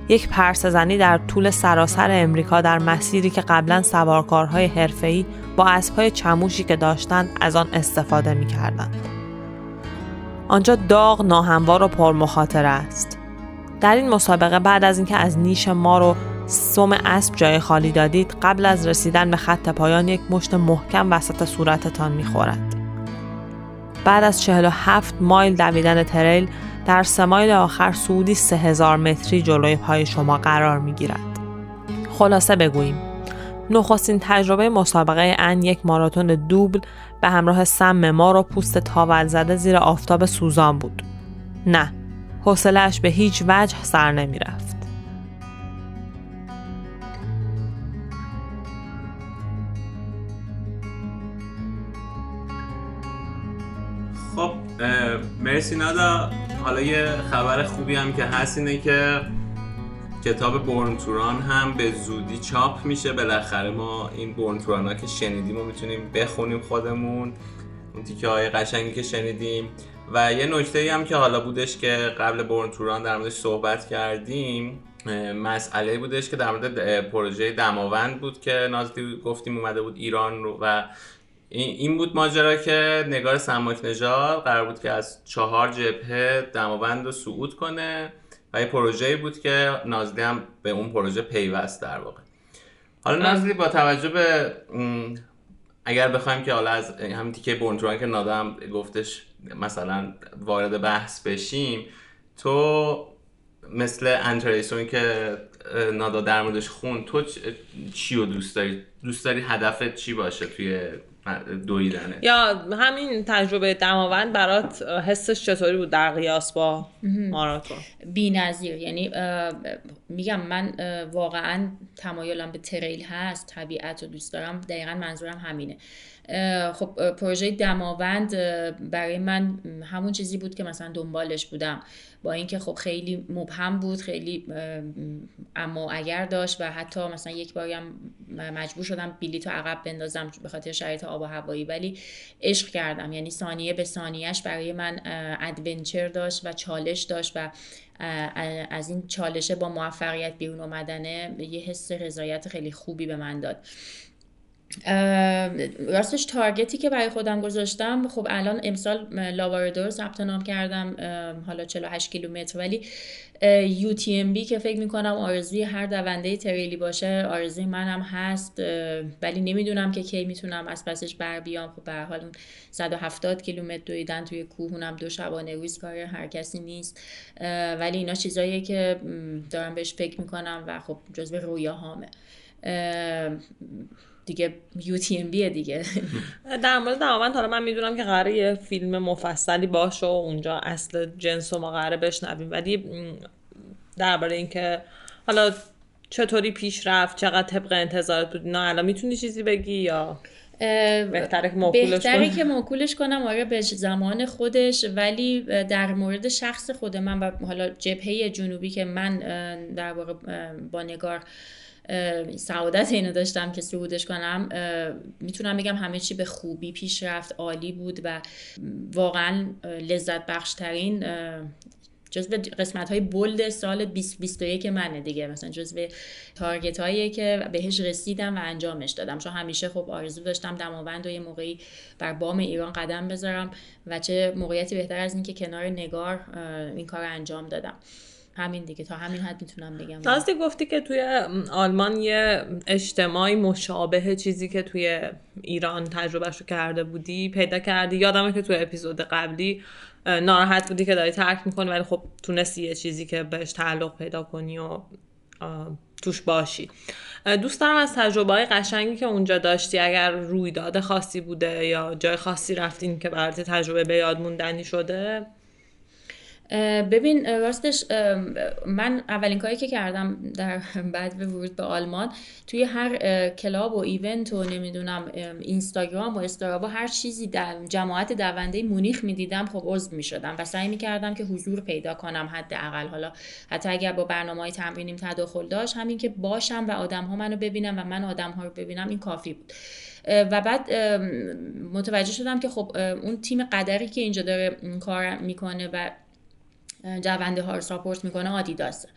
یک پرسزنی در طول سراسر امریکا در مسیری که قبلا سوارکارهای حرفه‌ای با اسبهای چموشی که داشتند از آن استفاده می‌کردند. آنجا داغ ناهموار و پرمخاطره است. در این مسابقه بعد از اینکه از نیش ما رو سوم اسب جای خالی دادید قبل از رسیدن به خط پایان یک مشت محکم وسط صورتتان می‌خورد. بعد از 47 مایل دویدن تریل در سه مایل آخر سعودی 3000 متری جلوی پای شما قرار می گیرد. خلاصه بگوییم نخستین تجربه مسابقه ان یک ماراتون دوبل به همراه سم مار و پوست تاول زده زیر آفتاب سوزان بود. نه، حوصلهاش به هیچ وجه سر نمی. مرسی نادا حالا یه خبر خوبی هم که هست اینه که کتاب بورن توران هم به زودی چاپ میشه. بالاخره ما این بورن توران ها که شنیدیم و می‌تونیم بخونیم خودمون. اون تیکه های قشنگی که شنیدیم. و یه نکته هم که حالا بودش که قبل بورن توران در موردش صحبت کردیم مسئله بودش که در مورد پروژه دماوند بود که نازلی گفتیم اومده بود ایران رو و این بود ماجرا که نگار سماک نژاد قرار بود که از چهار جبهه دماوند رو صعود کنه و یه پروژه بود که نازلی هم به اون پروژه پیوست در واقع حالا نازلی با توجه به اگر بخوایم که حالا از همین تیکه بونتران که نادم گفتش مثلا وارد بحث بشیم تو مثل انتریسون که نادا در موردش خون تو چی رو دوست داری؟ دوست داری هدفت چی باشه توی دویدنه. یا همین تجربه دماوند برات حسش چطوری بود در قیاس با ماراتون بی نظیر یعنی میگم من واقعا تمایلم به تریل هست طبیعت رو دوست دارم. دقیقا منظورم همینه. خب پروژه دماوند برای من همون چیزی بود که مثلا دنبالش بودم. با اینکه خب خیلی مبهم بود خیلی اما اگر داشت و حتی مثلا یک باری هم مجبور شدم بلیط عقب بندازم به خاطر شرایط آب و هوایی ولی عشق کردم. یعنی ثانیه به ثانیهش برای من adventure داشت و چالش داشت و از این چالشه با موفقیت بیرون اومدنه یه حس رضایت خیلی خوبی به من داد. راستش target ی که برای خودم گذاشتم خب الان امسال لاواردو رو ثبت نام کردم حالا 48 کیلومتر ولی یو تی ام بی که فکر می‌کنم آرزوی هر دونده تریلی باشه آرزوی منم هست ولی نمی‌دونم که کی می‌تونم از پسش بر بیام. خب به حال اون 170 کیلومتر دویدن توی کوه اونم دو شبانه روز کار هر کسی نیست. ولی اینا چیزاییه که دارم بهش فکر می‌کنم و خب جزو رویاهامه. دیگه یو تی ام بیه دیگه. در مورد دماوند حالا من می‌دونم که قراره یه فیلم مفصلی باشه و اونجا اصل جنس رو ما قراره بشنویم. ولی درباره اینکه حالا چطوری پیش رفت چقدر طبق انتظارت بود نه الان می‌تونی چیزی بگی یا بهتره که موکولش بهتره که موکولش کنم آره به زمان خودش. ولی در مورد شخص خود من و حالا جبهه جنوبی که من در واقع با نگار سعادت اینو داشتم که صعودش کنم می‌تونم بگم همه چی به خوبی پیش رفت عالی بود و واقعا لذت بخش ترین جزو قسمت های بولد سال 2021 منه دیگه. مثلا جزو تارگت هایی که بهش رسیدم و انجامش دادم. چون همیشه خب آرزو داشتم دماوند و یه موقعی بر بام ایران قدم بذارم و چه موقعیتی بهتر از اینکه کنار نگار این کار انجام دادم. همین دیگه تا همین حد می‌تونم بگم. نازدی گفتی که توی آلمان یه اجتماعی مشابه چیزی که توی ایران تجربهش رو کرده بودی پیدا کردی؟ یادمه که توی اپیزود قبلی ناراحت بودی که داری ترک می‌کنی ولی خب تونستی یه چیزی که بهش تعلق پیدا کنی و توش باشی. دوست دارم از تجربه های قشنگی که اونجا داشتی اگر رویداد خاصی بوده یا جای خاصی رفتین که برات تجربه به یاد موندنی شده؟ ببین راستش من اولین کاری که کردم در بعد به ورود به آلمان توی هر کلاب و ایونت و نمی‌دونم اینستاگرام و استرابا هر چیزی در جماعت دونده مونیخ می‌دیدم خب عضو می‌شدم و سعی می‌کردم که حضور پیدا کنم حداقل. حالا حتی اگر با برنامه های تمرینیم تداخل داشت همین که باشم و آدم ها منو ببینم و من آدم ها رو ببینم این کافی بود. و بعد متوجه شدم که خب اون تیم قدری که اینجا داره کار می‌کنه و دونده ها رو support می‌کنه آدیداسه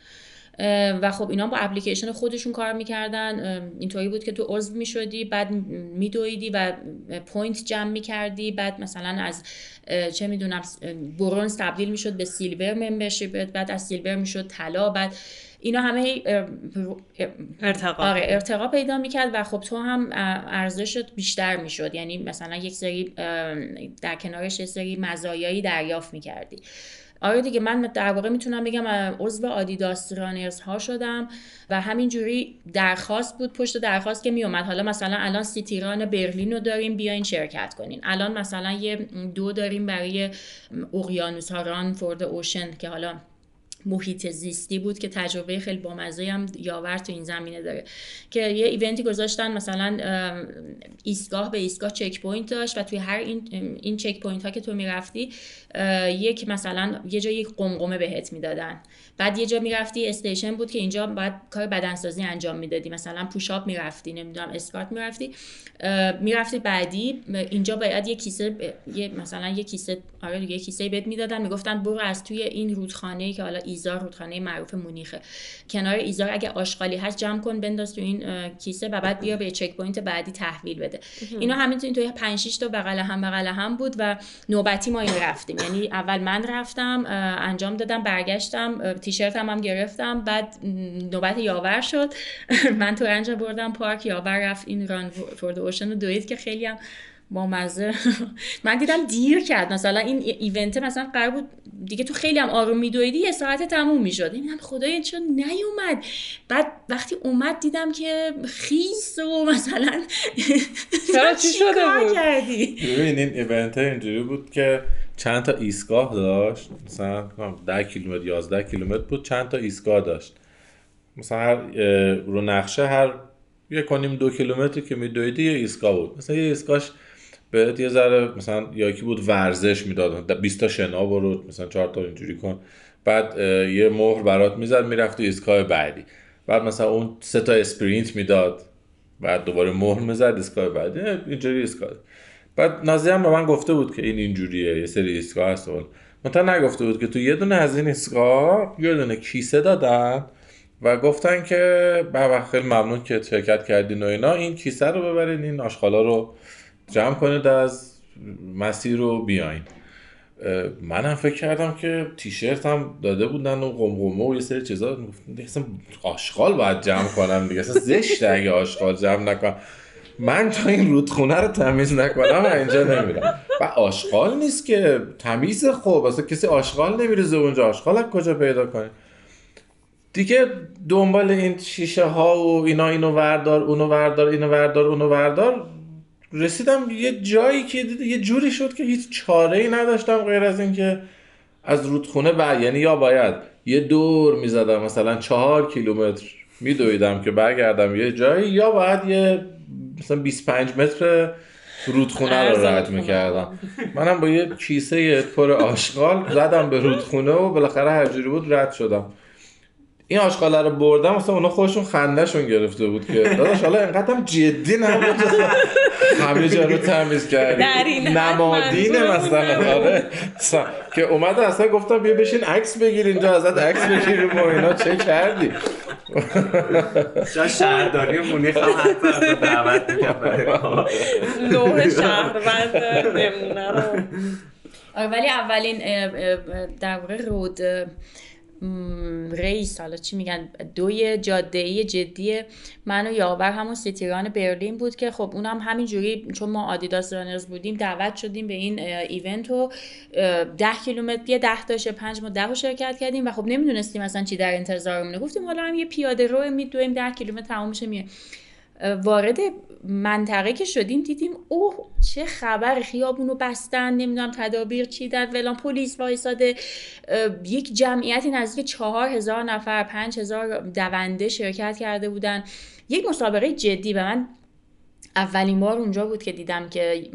و خب اینا با اپلیکیشن خودشون کار می‌کردن. اینطوری بود که تو عضو می‌شدی بعد میدویدی و point جمع می‌کردی. بعد مثلا از چه می‌دونم bronze تبدیل می‌شد به silver membership بعد از silver می‌شد طلا. بعد اینا همه ارتقا. آره ارتقا پیدا می‌کرد و خب تو هم ارزشت بیشتر می‌شد. یعنی مثلا یک سری در کنارش یک سری مزایایی دریافت می‌کردی. آره دیگه من در واقع می‌تونم بگم عضو آدیداس رانرز ها شدم و همینجوری درخواست بود پشت درخواست که میومد حالا مثلا الان سیتیران برلین رو داریم بیاین شرکت کنین. الان مثلا یه دو داریم برای اقیانوس ها ران فورد اوشن که حالا محیط زیستی بود که تجربه خیلی بامزه هم یاور تو این زمینه داره. که یه ایونتی گذاشتن مثلا ایستگاه به ایستگاه checkpoint داشت و توی هر این این checkpoint ها که تو می‌رفتی یک مثلا یه جا یک قمقمه بهت می‌دادن. بعد یه جا می‌رفتی station بود که اینجا باید کار بدنسازی انجام می‌دادی. مثلا push-up می‌رفتی نمی‌دونم اسکارت می‌رفتی. می‌رفتی بعدی اینجا باید یه کیسه یه مثلا یه کیسه آره یه کیسه بهت می‌دادن. می‌گفتن برو از توی این رودخانه که حالا ایزار رودخانه معروف مونیخه. کنار ایزار اگه آشغالی هست جمع کن بنداز تو این کیسه و بعد بیا به checkpoint بعدی تحویل بده. اینا همینطوری توی 5 6 تا بغل هم بغل هم بود و نوبتی ما این رفتیم. یعنی اول من رفتم انجام دادم برگشتم تیشرت هم, هم گرفتم بعد نوبت یاور شد. من تو رنج بردم پارک یاور رفت این ران فورد اوشن رو دوید که خیلی هم با مزه. من دیدم دیر کرد. مثلا این ایونت مثلا قرار بود دیگه تو خیلی هم آروم میدویدی یه ساعت تموم می‌شد. دیدم خدای چون نیومد. بعد وقتی اومد دیدم که خیس و مثلا چرا چی شده بود؟ کردی؟ ببین این ایونت اینجوری بود که چند تا ایستگاه داشت. مثلا 10 کیلومتر 11 کیلومتر بود چند تا ایستگاه داشت. مثلا هر رو نقشه هر یه کنیم دو کیلومتر که میدویدی یه ایستگاه بود. مثلا یه ایستگاهش بهت یه ذره مثلا یکی بود ورزش می‌داد 20 تا شنا برو مثلا 4 تا اینجوری کن. بعد یه مهر برات می‌زد می‌رفتی ایستگاه بعدی. بعد مثلا اون سه تا اسپرینت می‌داد بعد دوباره مهر می‌زد ایستگاه بعدی اینجوری ایستگاه. بعد نازی هم به من گفته بود که این اینجوریه یه سری ایستگاه هست منتها نگفته بود که تو یه دونه از این ایستگاه یه دونه کیسه دادن و گفتن که به خیلی ممنون که شرکت کردین و اینا این کیسه رو ببرین این آشغالا رو جمع کنید از مسیر رو بیاین. منم فکر کردم که تیشرت هم داده بودن و قمقمه و یه سری چیزا. اصلا آشغال باید جمع کنم دیگه. اصلا زشته اگه آشغال جمع نکنم. من تا این رودخونه رو تمیز نکنم و اینجا نمیرم. و آشغال نیست که تمیز خوب. اصلا کسی آشغال نمیریزه اونجا. آشغال کجا پیدا کنی دیگه دنبال این شیشه ها و اینا اینو وردار اونو وردار اینو وردار اونو وردار رسیدم یه جایی که یه جوری شد که هیچ چاره ای نداشتم غیر از اینکه از رودخونه بعد یعنی یا باید یه دور می‌زدم مثلا چهار کیلومتر میدویدم که برگردم یه جایی یا باید یه مثلا 25 متر رودخونه رو رد می‌کردم. منم با یه کیسه پر آشغال زدم به رودخونه و بالاخره هر جوری بود رد شدم. این آشغاله رو بردم مثلا اونا خودشون خندهشون گرفته بود که. داداش حالا اینقدر جدی نبود. همه جا رو تمیز کردی. نمادینه مثلا. آره. که اومده اصلا گفتم بیا بشین عکس بگیر اینجا ازت عکس بگیریم و اینا. چه کردی؟ شاید شهرداری مونیخ هم حتی دعوت می‌کرد لوح شهروند نمونه رو. ولی اولین در واقع رود ریس حالا چی میگن؟ دوی جاده ای جدی من و یاور همون سیتیران برلین بود که خب اونم همین جوری چون ما آدیداس رانرز بودیم دعوت شدیم به این ایونت و ده کیلومتر یه ده تاشه پنج ما ده شرکت کردیم و خب نمی‌دونستیم اصلا چی در انتظارمونه. گفتیم حالا هم یه پیاده رو میدویم ده کیلومتر تمام میشه میه وارد منطقه که شدیم دیدیم اوه چه خبر خیابونو بستن نمی‌دونم تدابیر چیدن ولان پلیس وایساده. یک جمعیتی نزدیک چهار هزار نفر پنج هزار دونده شرکت کرده بودن. یک مسابقه جدی و من اولین بار اونجا بود که دیدم که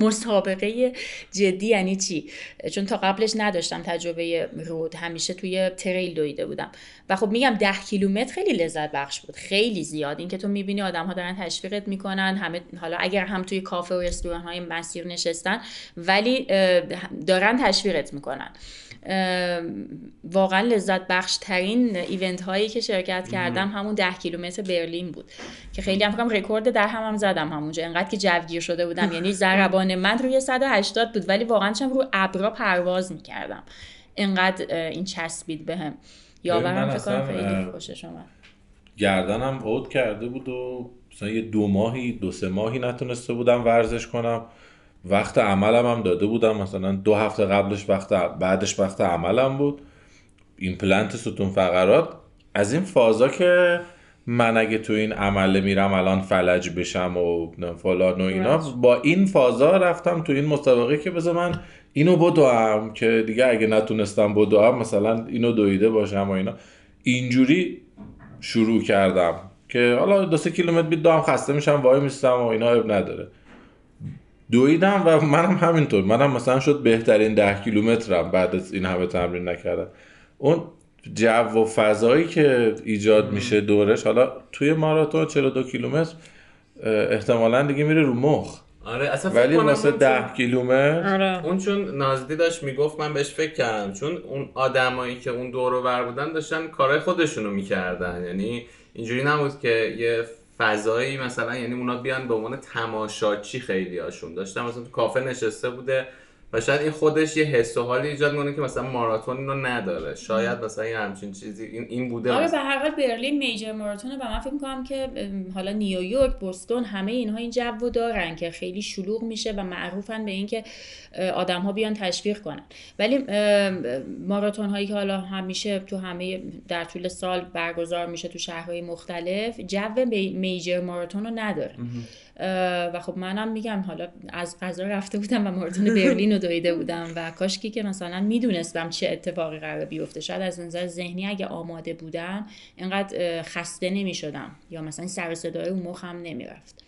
مسابقه جدی یعنی چی؟ چون تا قبلش نداشتم تجربه رود همیشه توی تریل دویده بودم. و خب میگم ده کیلومتر خیلی لذت بخش بود خیلی زیاد. این که تو می‌بینی آدم ها دارن تشویقت می‌کنن همه حالا اگر هم توی کافه و رستوران های مسیر نشستن ولی دارن تشویقت می‌کنن. واقعا لذت بخش ترین ایونت هایی که شرکت کردم همون ده کیلومتر برلین بود. که خیلی هم رکورد در هم, هم زدم همونجا. انقدر که جوگیر شده بودم. یعنی ضربان من روی 180 بود ولی واقعا چم رو ابرا پرواز می‌کردم. انقدر این چسبید بهم یاورم فکر کنم خیلی خوشش اومد. گردنم عود کرده بود و مثلا یه دو ماهی دو سه ماهی نتونسته بودم ورزش کنم. وقت عملم هم داده بودم. مثلا دو هفته قبلش وقت بعدش وقت عملم بود. ایمپلنت ستون فقرات. از این فازا که من اگه تو این عمله میرم الان فلج بشم و فلان و اینا با این فازا رفتم تو این مسابقه که بذار من اینو بدوم که دیگه اگه نتونستم بدوام مثلا اینو دویده باشم و اینا. اینجوری شروع کردم که حالا دو سه کیلومتر بدوم خسته میشم وای میستم و اینا نداره. دویدم و منم همینطور. منم مثلا شد بهترین ده کیلومترم بعد از این همه تمرین نکردم. اون جو و فضایی که ایجاد میشه دورش حالا توی ماراتون 42 کیلومتر احتمالا دیگه میره رو مخ. آره اصلا ولی واسه ده کیلومتر؟ آره. اون چون نازدی داشت می‌گفت من بهش فکر کردم. چون اون آدمایی که اون دورو بر بودن داشتن کارهای خودشونو می‌کردن. یعنی اینجوری نبود که یه فضایی مثلا یعنی اونا بیان به عنوان تماشاچی خیلی هاشون داشتن مثلا تو کافه نشسته بوده و شاید این خودش یه حس و حالی ایجاد کنه که مثلا ماراتون رو نداره. شاید مثلا یه همچین چیزی این, این بوده. آره به هر حال برلین میجر ماراتونه و من فکر می‌کنم که حالا نیویورک بوستون همه اینها این جو دارن که خیلی شلوغ میشه و معروفن به اینکه آدم ها بیان تشویق کنن. ولی ماراتون هایی که حالا همیشه تو همه در طول سال برگزار میشه تو شهرهای مختلف جو میجر ماراتون رو نداره. و خب منم میگم حالا از قضا رفته بودم و ماراتون برلین رو دویده بودم و کاشکی که مثلا می‌دونستم چه اتفاقی قرار بیفته شاید از نظر ذهنی اگه آماده بودم اینقدر خسته نمی‌شدم یا مثلا سر صدای اون مخم نمی‌رفت.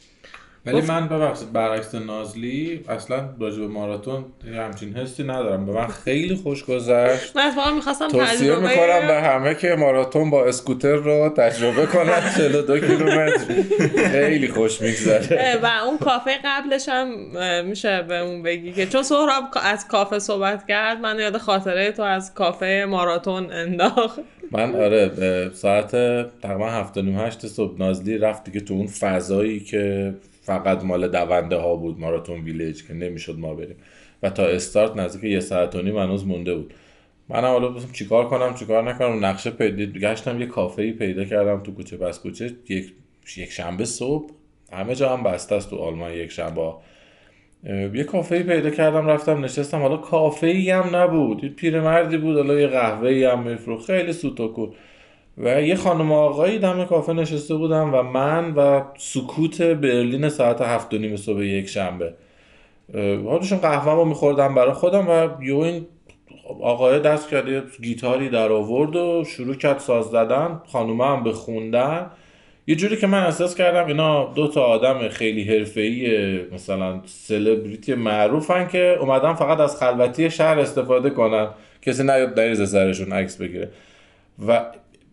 ولی من ببخشید برعکس نازلی اصلا راجع به ماراتون همچین حسی ندارم. به من خیلی خوش گذشت. من اتفاقا می‌خواستم توصیه می‌کنم به همه که ماراتون با اسکوتر رو تجربه کنن 42 کیلومتر. خیلی خوش میگذره. و اون کافه قبلش هم میشه به اون بگی که چون سهراب از کافه صحبت کرد من یاد خاطره تو از کافه ماراتون انداخت. من آره ساعت تقریبا هفت نیم هشت صبح نازلی رفت دیگه تو اون فضایی که فقط مال دونده ها بود ماراتون ویلیج که نمی‌شد ما بریم. و تا استارت نزدیک یه ساعت و نیم هنوز مونده بود. منم حالا بسیم چیکار کنم چیکار نکنم. نقشه پیدا گشتم یه کافه ای پیدا کردم تو کوچه بس کوچه. یک یک شنبه صبح. همه جا هم بسته است تو آلمان یک شنبه یه کافه ای پیدا کردم رفتم نشستم. حالا کافه ای هم نبود. پیرمردی بود حالا یه قهوه ای هم میفرو خیلی سوتوکو. و یه خانم آقایی دم کافه نشسته بودم و من و سکوت برلین ساعت هفت و نیم صبح یک شنبه. حالشون قهوه رو میخوردم برای خودم و یه این آقای دست کرده گیتاری در آورد و شروع کرد ساز زدن. خانومه هم بخوندن. یه جوری که من احساس کردم اینا دو تا آدم خیلی حرفه‌ای مثلا سلبریتی معروفن که اومدن فقط از خلوتی شهر استفاده کنن. کسی نیاد دریز سرشون عکس بگیره. و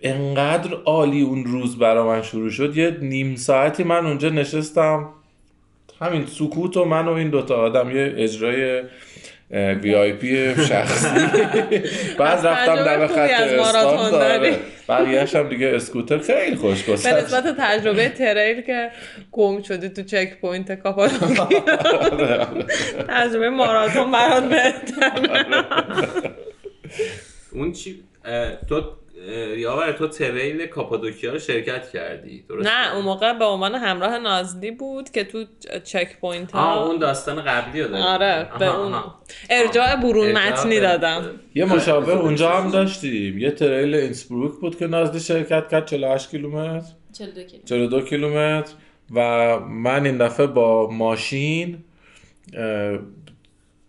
انقدر عالی اون روز برا من شروع شد. یه نیم ساعتی من اونجا نشستم. همین سکوت و من و این دوتا آدم یه اجرای VIP شخصی. بعد رفتم در خط استارت داره. بقیهش هم دیگه اسکوتر خیلی خوش گذشت به نسبت تجربه trail که گم شدی تو checkpoint کاپادوکیا تجربه ماراتون برات بهتر اون چی تو یاور تو trail کاپادوکیا رو شرکت کردی درست نه اون موقع به عنوان همراه نازلی بود که تو checkpoint ها اون داستان قبلی رو آره به اون ارجاع برون متنی دادم. یه مشابه اونجا هم داشتیم. یه trail Innsbruck بود که نازلی شرکت کرد 48 کیلومتر. 42 کیلومتر. و من این دفعه با ماشین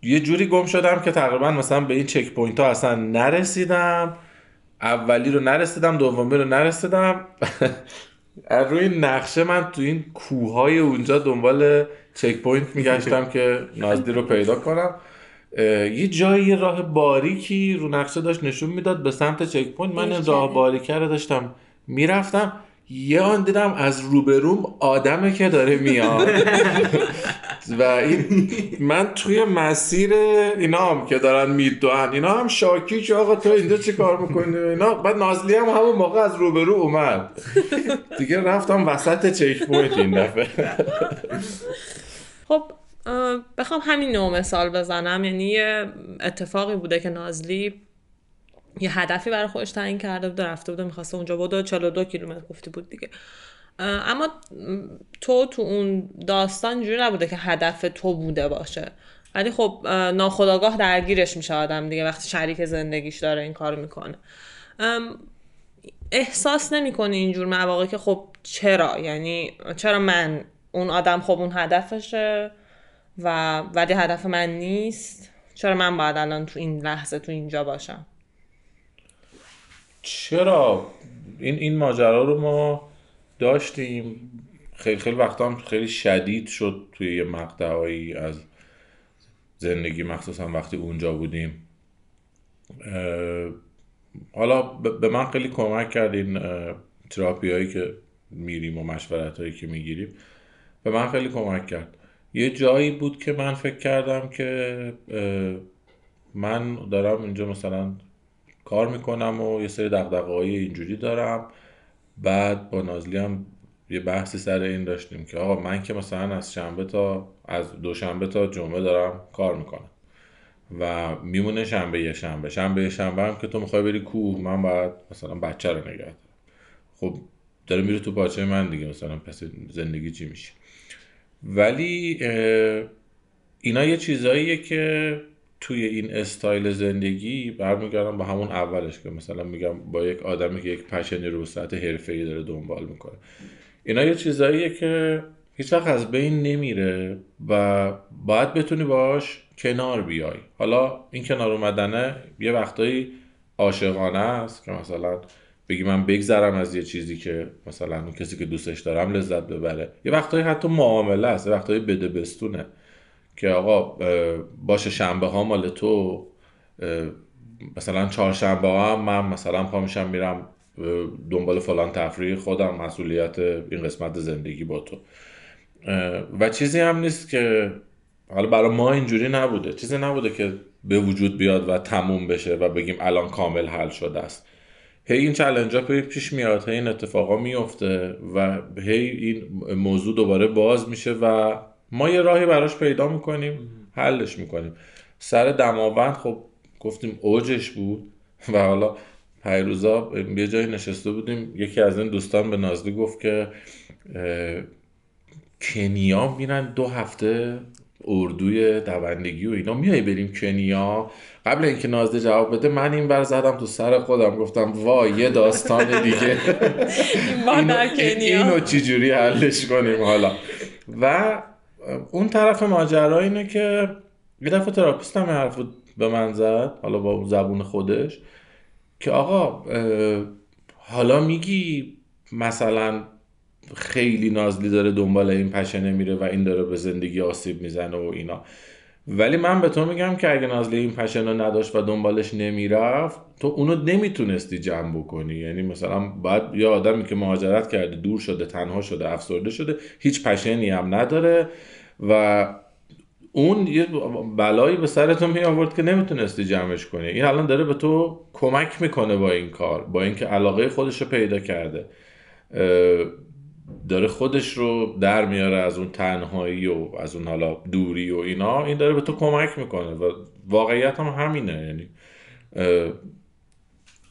یه جوری گم شدم که تقریبا مثلا به این checkpoint ها اصلا نرسیدم. اولی رو نرسیدم دومی رو نرسیدم. روی نقشه من تو این کوههای اونجا دنبال checkpoint میگشتم که نازلی رو پیدا کنم. یه جایی راه باریکی رو نقشه داشت نشون می‌داد به سمت checkpoint من این راه باریکه رو داشتم می‌رفتم. یه آن دیدم از روبروم آدمه که داره میاد. و این من توی مسیر اینا هم که دارن میدوان اینا هم شاکی که آقا تو اینجا چی کار می‌کنی؟ اینا بعد نازلی هم همون موقع از روبرو اومد. دیگه رفتم وسط چک پوینت این دفعه. خب بخوام همین نوع مثال بزنم. یعنی یه اتفاقی بوده که نازلی یه هدفی برای خودش تعیین کرده بود رفته بود می‌خواسته اونجا بود 42 کیلومتر گفتی بود دیگه. اما تو تو اون داستان جوری نبوده که هدف تو بوده باشه. ولی خب ناخداگاه درگیرش میشه آدم دیگه وقتی شریک زندگیش داره این کار می‌کنه. احساس نمی‌کنی اینجور مواقع که خب چرا؟ یعنی چرا من اون آدم خب اون هدفشه و ولی هدف من نیست؟ چرا من باید الان تو این لحظه تو اینجا باشم؟ چرا؟ این این ماجرا رو ما داشتیم. خیلی خیلی وقتا هم خیلی شدید شد توی یه مقطعهایی از زندگی. مخصوصا وقتی اونجا بودیم. حالا به من خیلی کمک کرد این تراپی هایی که میریم و مشورت هایی که می‌گیریم. به من خیلی کمک کرد. یه جایی بود که من فکر کردم که من دارم اینجا مثلا کار می‌کنم و یه سری دقدقه اینجوری دارم. بعد با نازلی هم یه بحثی سر این داشتیم که آقا من که مثلا از شنبه تا از دوشنبه تا جمعه دارم کار می‌کنم. و میمونه شنبه یه شنبه. شنبه یه شنبه هم که تو می‌خوای بری کوه من باید مثلا بچه رو نگه دارم. خب داره میره تو پاچه من دیگه مثلا پس زندگی چی میشه؟ ولی اینا یه چیزاییه که توی این استایل زندگی برمیگردم با همون اولش که مثلا میگم با یک آدمی که یک پشنی رو سطح حرفه‌ای داره دنبال می‌کنه. اینا یه چیزاییه که هیچ وقت از بین نمیره و باید بتونی باش کنار بیای. حالا این کنار اومدنه یه وقتایی عاشقانه است که مثلا بگی من بگذرم از یه چیزی که مثلا اون کسی که دوستش دارم لذت ببره. یه وقتایی حتی معامله است یه وقتایی بده بستونه. که آقا باشه شنبه ها مال تو مثلا چهارشنبه ها هم من مثلا پا میشم میرم دنبال فلان تفریح خودم مسئولیت این قسمت زندگی با تو. و چیزی هم نیست که حالا برای ما اینجوری نبوده چیزی نبوده که به وجود بیاد و تموم بشه و بگیم الان کامل حل شده است. هی این چلنج ها پیش میاد هی این اتفاقا میفته و هی این موضوع دوباره باز میشه و ما یه راهی براش پیدا می‌کنیم حلش می‌کنیم. سر دماوند خب گفتیم اوجش بود و حالا پیروزا یه جایی نشسته بودیم. یکی از این دوستان به نازلی گفت که کنیا میرن دو هفته اردوی دوندگی و اینا. میای بریم کنیا؟ قبل اینکه نازده جواب بده من این بر زدم تو سر خودم. گفتم وا یه داستان دیگه. اینو, اینو چجوری حلش کنیم حالا؟ و اون طرف ماجرا اینه که یه دفعه تراپیست هم حرف به من زد حالا با زبون خودش که آقا حالا میگی مثلا خیلی نازلی داره دنبال این پشه نمیره و این داره به زندگی آسیب می‌زنه و اینا. ولی من به تو میگم که اگه نازلی این پشن نداشت و دنبالش نمی‌رفت تو اونو نمی‌تونستی جمع بکنی. یعنی مثلا باید یه آدمی که مهاجرت کرده دور شده تنها شده افسرده شده هیچ پشنی هم نداره و اون یه بلایی به سرتون می آورد که نمی‌تونستی جمعش کنی. این الان داره به تو کمک می‌کنه با این کار با اینکه علاقه خودش رو پیدا کرده. داره خودش رو در میاره از اون تنهایی و از اون حالا دوری و اینا این داره به تو کمک می‌کنه و واقعیت هم همینه یعنی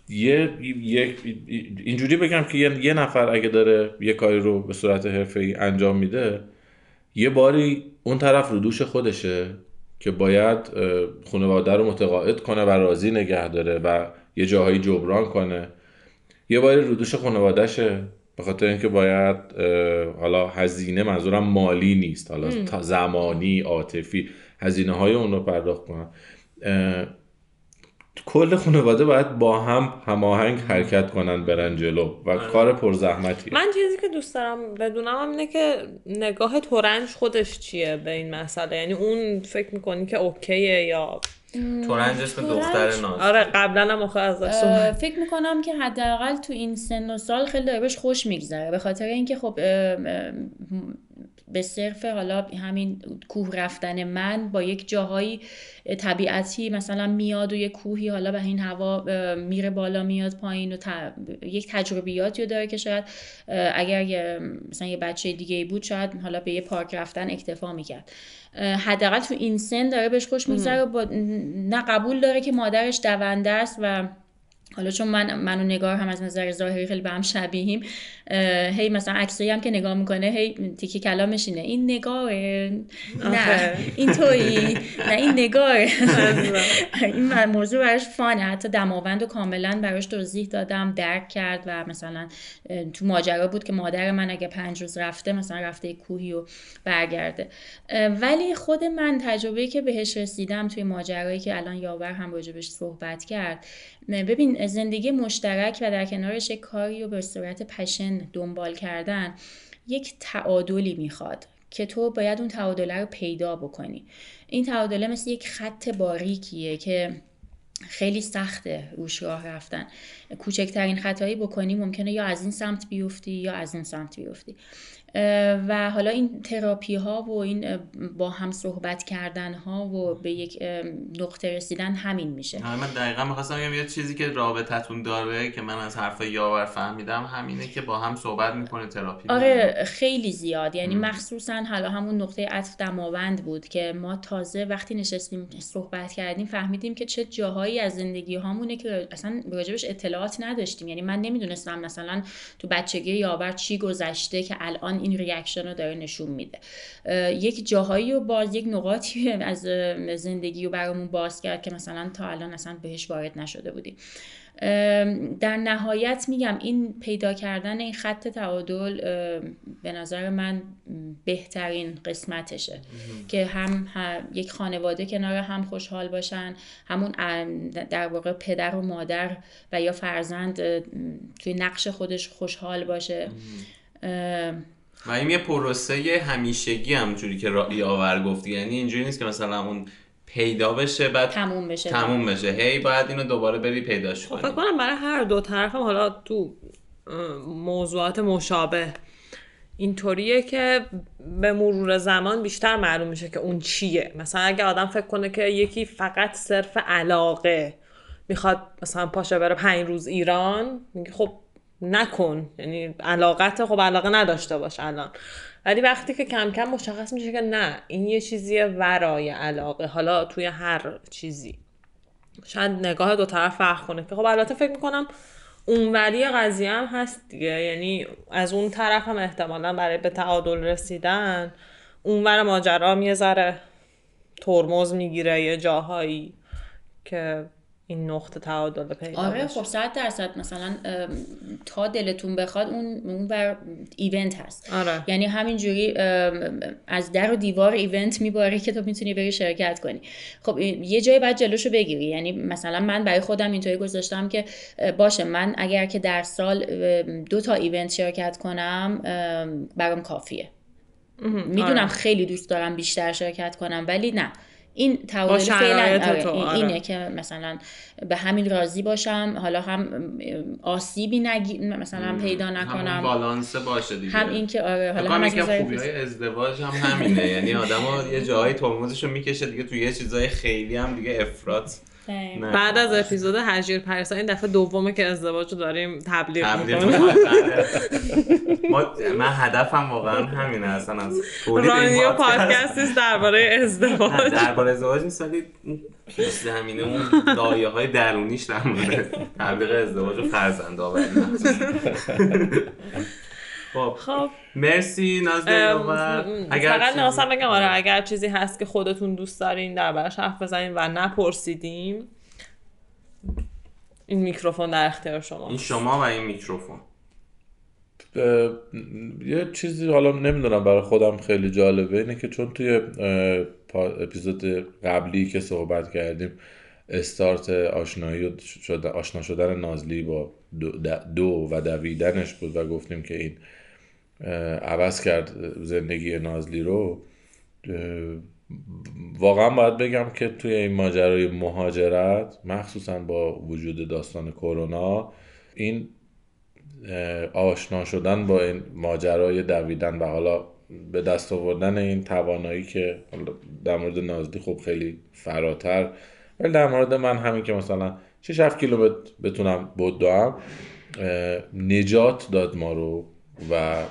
یه اینجوری بگم که یه نفر اگه داره یه کاری رو به صورت ای انجام میده یه باری اون طرف رو دوش خودشه که باید خانواده رو متقاعد کنه و راضی نگه داره و یه جاهایی جبران کنه. یه باری رو دوش خانوادهشه به خاطر اینکه باید حالا هزینه منظورم مالی نیست. حالا زمانی عاطفی هزینه های اون رو پرداخت کنن. کل خانواده باید با هم هماهنگ حرکت کنن برن جلو و آره. کار پرزحمتی من چیزی که دوست دارم بدونم هم اینه که نگاه تورنج خودش چیه به این مسئله؟ یعنی اون فکر می‌کنی که اوکیه یا تورنج. اسم دختر ناز. آره قبلا هم ازش فکر می‌کنم که حداقل تو این سن و سال خیلی داره بهش خوش میگذره به خاطر اینکه خب به صرف حالا همین کوه رفتن من با یک جاهایی طبیعتی مثلا میاد و یک کوهی حالا به این هوا میره بالا میاد پایین و یک تجربیاتی رو داره که شاید اگر یه مثلا یه بچه دیگه بود شاید حالا به یه پارک رفتن اکتفا می‌کرد. حداقل تو این سن داره بهش خوش میگذره با نه قبول داره که مادرش دونده است و حالا چون من من و نگار هم از نظر ظاهری خیلی به هم شبیهیم هی مثلا عکسایی هم که نگاه می‌کنه هی تیکی کلامش اینه این نگاره نه. این تویی؟ نه این نگاره این موضوع براش فانه. حتی دماوند و کاملا براش توضیح دادم درک کرد و مثلا تو ماجرا بود که مادر من اگه پنج روز رفته مثلا رفته کوهی و برگرده. ولی خود من تجربه که بهش رسیدم توی ماجرایی که الان یاور هم راجبش صحبت کرد ببین زندگی مشترک و در کنارش یک کاری و به صورت پشن دنبال کردن یک تعادلی می‌خواد که تو باید اون تعادله رو پیدا بکنی. این تعادله مثل یک خط باریکیه که خیلی سخته روش راه رفتن. کوچکترین خطایی بکنی ممکنه یا از این سمت بیفتی یا از این سمت بیفتی. و حالا این تراپی ها و این با هم صحبت کردن ها و به یک نقطه رسیدن همین میشه. آره، من دقیقا می‌خواستم بگم یه چیزی که رابطتون داره که من از حرف یاور فهمیدم همینه که با هم صحبت می‌کنه تراپی. آره خیلی زیاد. یعنی مخصوصا حالا همون نقطه عطف دماوند بود که ما تازه وقتی نشستیم صحبت کردیم فهمیدیم که چه جاهایی از زندگی هامونه که اصلا راجبش اطلاعات نداشتیم. یعنی من نمی‌دونستم مثلا تو بچگی یاور چی گذشته که الان این ریاکشن رو داره نشون میده. یک جاهایی رو باز یک نقاطی از زندگی رو برامون باز کرد که مثلا تا الان اصلا بهش وارد نشده بودیم. در نهایت میگم این پیدا کردن این خط تعادل به نظر من بهترین قسمتشه. که هم, یک خانواده کنار هم خوشحال باشن همون در واقع پدر و مادر و یا فرزند توی نقش خودش خوشحال باشه. و این یه پروسه همیشگی همونجوری که آور گفتی. یعنی اینجوری نیست که مثلا اون پیدا بشه بعد تموم بشه. تموم بشه. هی باید اینو دوباره بری پیداش کنی. فکر کنم برای هر دو طرف هم حالا تو موضوعات مشابه. اینطوریه که به مرور زمان بیشتر معلوم میشه که اون چیه. مثلا اگه آدم فکر کنه که یکی فقط صرف علاقه می‌خواد مثلا پاشه بره پنج روز ایران میگه خب نکن. یعنی علاقت خب علاقه نداشته باش الان. ولی وقتی که کم کم مشخص میشه که نه این یه چیزی ورای علاقه. حالا توی هر چیزی. شاید نگاه دو طرف فرق کنه. که خب البته فکر می‌کنم اونوری قضیه هم هست دیگه. یعنی از اون طرف هم احتمالا برای به تعادل رسیدن اونور ماجرا یه ذره ترمز می‌گیره یه جاهایی که این نقطه تعادل پیدا آره خب صد درصد. مثلا تا دلتون بخواد اون اون بر ایونت هست. آره. یعنی همینجوری از در و دیوار ایونت میباره که تو می‌تونی بری شرکت کنی. خب یه جایی بعد جلوشو بگیری. یعنی مثلا من برای خودم اینطوری گذاشتم که باشه من اگر که در سال دو تا ایونت شرکت کنم برام کافیه. می‌دونم آره. خیلی دوست دارم بیشتر شرکت کنم ولی نه. این تعادل فعلا آره، آره. اینه که مثلا به همین راضی باشم حالا هم آسیبی نگی مثلا پیدا نکنم هم بالانس باشه دیگه هم این که آره حالا هم از خوبی های ازدواج هم همینه یعنی آدم یه جایی ترمزشو می‌کشه دیگه توی یه چیزای خیلی هم دیگه افراط. بعد از اپیزود هجیر پریسا این دفعه دومه که ازدواج رو داریم تبلیغ می‌کنیم. می‌کنم. ما من هدفم واقعا همینه اصلا از رانیو پادکست. درباره ازدواج. درباره ازدواج اون پیش زمینه اون لایه های درونیش در مورد تبلیغ ازدواج و فرزند آوری خب. خب. مرسی نازلی ام، یاور. فقط چیزی- می‌خواستم بگم آره اگر چیزی هست که خودتون دوست دارین دربارش حرف بزنین و نپرسیدیم این میکروفون در اختیار شما این شما و این میکروفون. اه، یه چیزی حالا نمی‌دونم برای خودم خیلی جالبه. اینه که چون توی اه، پا- اپیزود قبلی که صحبت کردیم استارت آشنایی شد- آشنا شدن نازلی با دو, دو و دویدنش بود و گفتیم که این عوض کرد زندگی نازلی رو. واقعا باید بگم که توی این ماجرای مهاجرت مخصوصا با وجود داستان کرونا این آشنا شدن با این ماجرای دویدن و حالا به دست آوردن این توانایی که در مورد نازلی خب خیلی فراتر ولی در مورد من همین که مثلا 6 7 کیلومتر بتونم بدوم نجات داد ما رو. و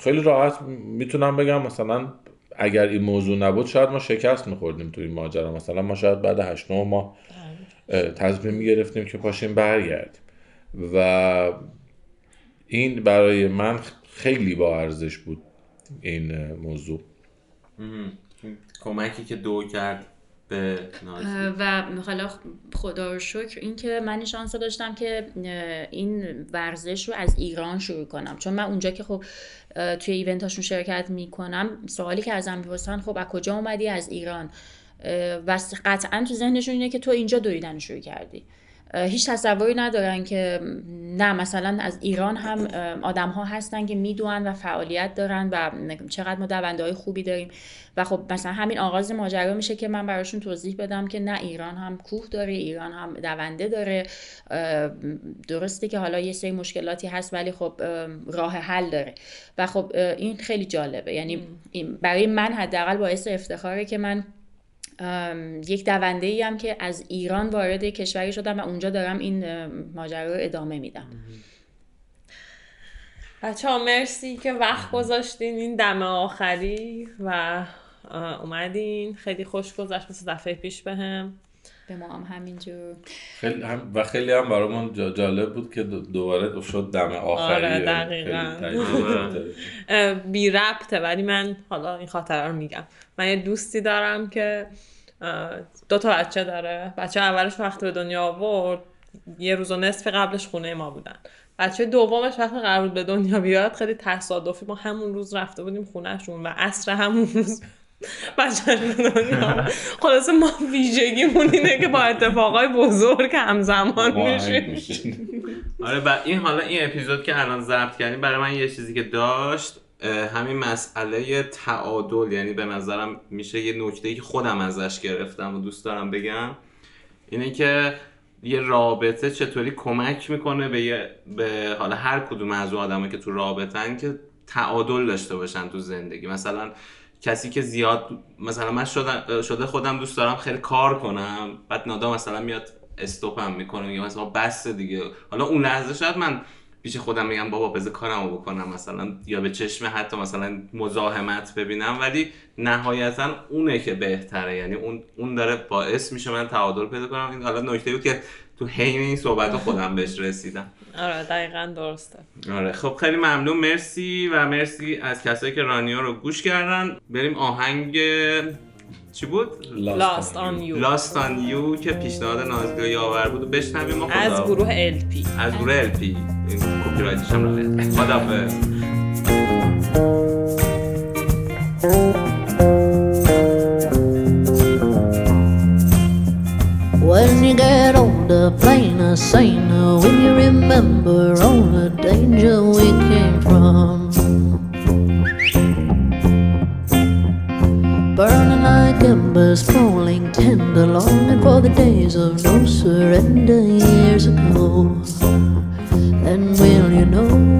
خیلی راحت می‌تونم بگم مثلا اگر این موضوع نبود شاید ما شکست میخوردیم توی این ماجرا. مثلا ما شاید بعد 8 9 ماه اه، تصمیم می‌گرفتیم که پاشیم برگردیم. و این برای من خیلی با ارزش بود این موضوع. کمکی که دو کرد. به و حالا خدا رو شکر اینکه من شانس داشتم که این ورزش رو از ایران شروع کنم. چون من اونجا که خب توی ایونتاشون شرکت می‌کنم سوالی که ازم می‌پرسن خب از کجا اومدی؟ از ایران. و قطعا تو ذهنشون اینه که تو اینجا دویدن شروع کردی. هیچ تصوری ندارن که نه مثلا از ایران هم آدم ها هستن که می‌دونن و فعالیت دارن و چقدر ما دونده های خوبی داریم. و خب مثلا همین آغاز ماجرا میشه که من براشون توضیح بدم که نه ایران هم کوه داره ایران هم دونده داره. درسته که حالا یه سری مشکلاتی هست ولی خب راه حل داره. و خب این خیلی جالبه. یعنی برای من حداقل باعث افتخاره که من یک دونده ای هم که از ایران وارد کشوری شدم و اونجا دارم این ماجرا رو ادامه میدم. بچه ها مرسی که وقت گذاشتین این دم آخری و اومدین. خیلی خوش گذشت مثل دفعه پیش بهم. به ما هم همینجور. خیلی هم و خیلی هم برامون جالب بود که دوباره شد دم آخری. آره دقیقا. بی ربطه ولی من حالا این خاطره رو میگم. من یه دوستی دارم که دو تا بچه داره. بچه اولش وقتی به دنیا آورد. یه روز و نصف قبلش خونه ما بودن. بچه دومش وقتی قرار بود به دنیا بیاد. خیلی تصادفی. ما همون روز رفته بودیم خونهشون و عصر همون روز بچه دنیا خلاصه ما ویژگیمون اینه که با اتفاقای بزرگ همزمان میشیم. آره و این حالا این اپیزود که الان ضبط کردیم برای من یه چیزی که داشت همین مسئله تعادل. یعنی به نظرم میشه یه نکته که خودم ازش گرفتم و دوست دارم بگم. اینه که یه رابطه چطوری کمک می‌کنه به, یه به حالا هر کدوم از آدمایی که تو رابطن که تعادل داشته باشن تو زندگی. مثلا کسی که زیاد مثلا من شده, شده خودم دوست دارم خیلی کار کنم بعد نادا مثلا میاد استوپم می‌کنه میگه مثلا بس دیگه. حالا اون لحظه شاید من پیش خودم میگم بابا بذار کارمو بکنم. مثلا یا به چشم حتی مثلا مزاحمت ببینم ولی نهایتا اونه که بهتره. یعنی اون اون داره باعث میشه من تعادل پیدا کنم. این حالا نکته بود که تو حین این صحبت خودم بهش رسیدم. آره دقیقا درسته. آره خب خیلی ممنون. مرسی و مرسی از کسایی که رانیو رو گوش کردن. بریم آهنگ چی بود؟ Lost on You. Lost on You که پیشنهاد نازلی یاور بود و بشنویم ما خدا از گروه LP از گروه LP این کپی رایتش هم رفت. خدافظ When you get older, plainer, saner, when you remember all the danger we came from. Burning like embers, falling tender, longing for the days of no surrender years ago. And will you know?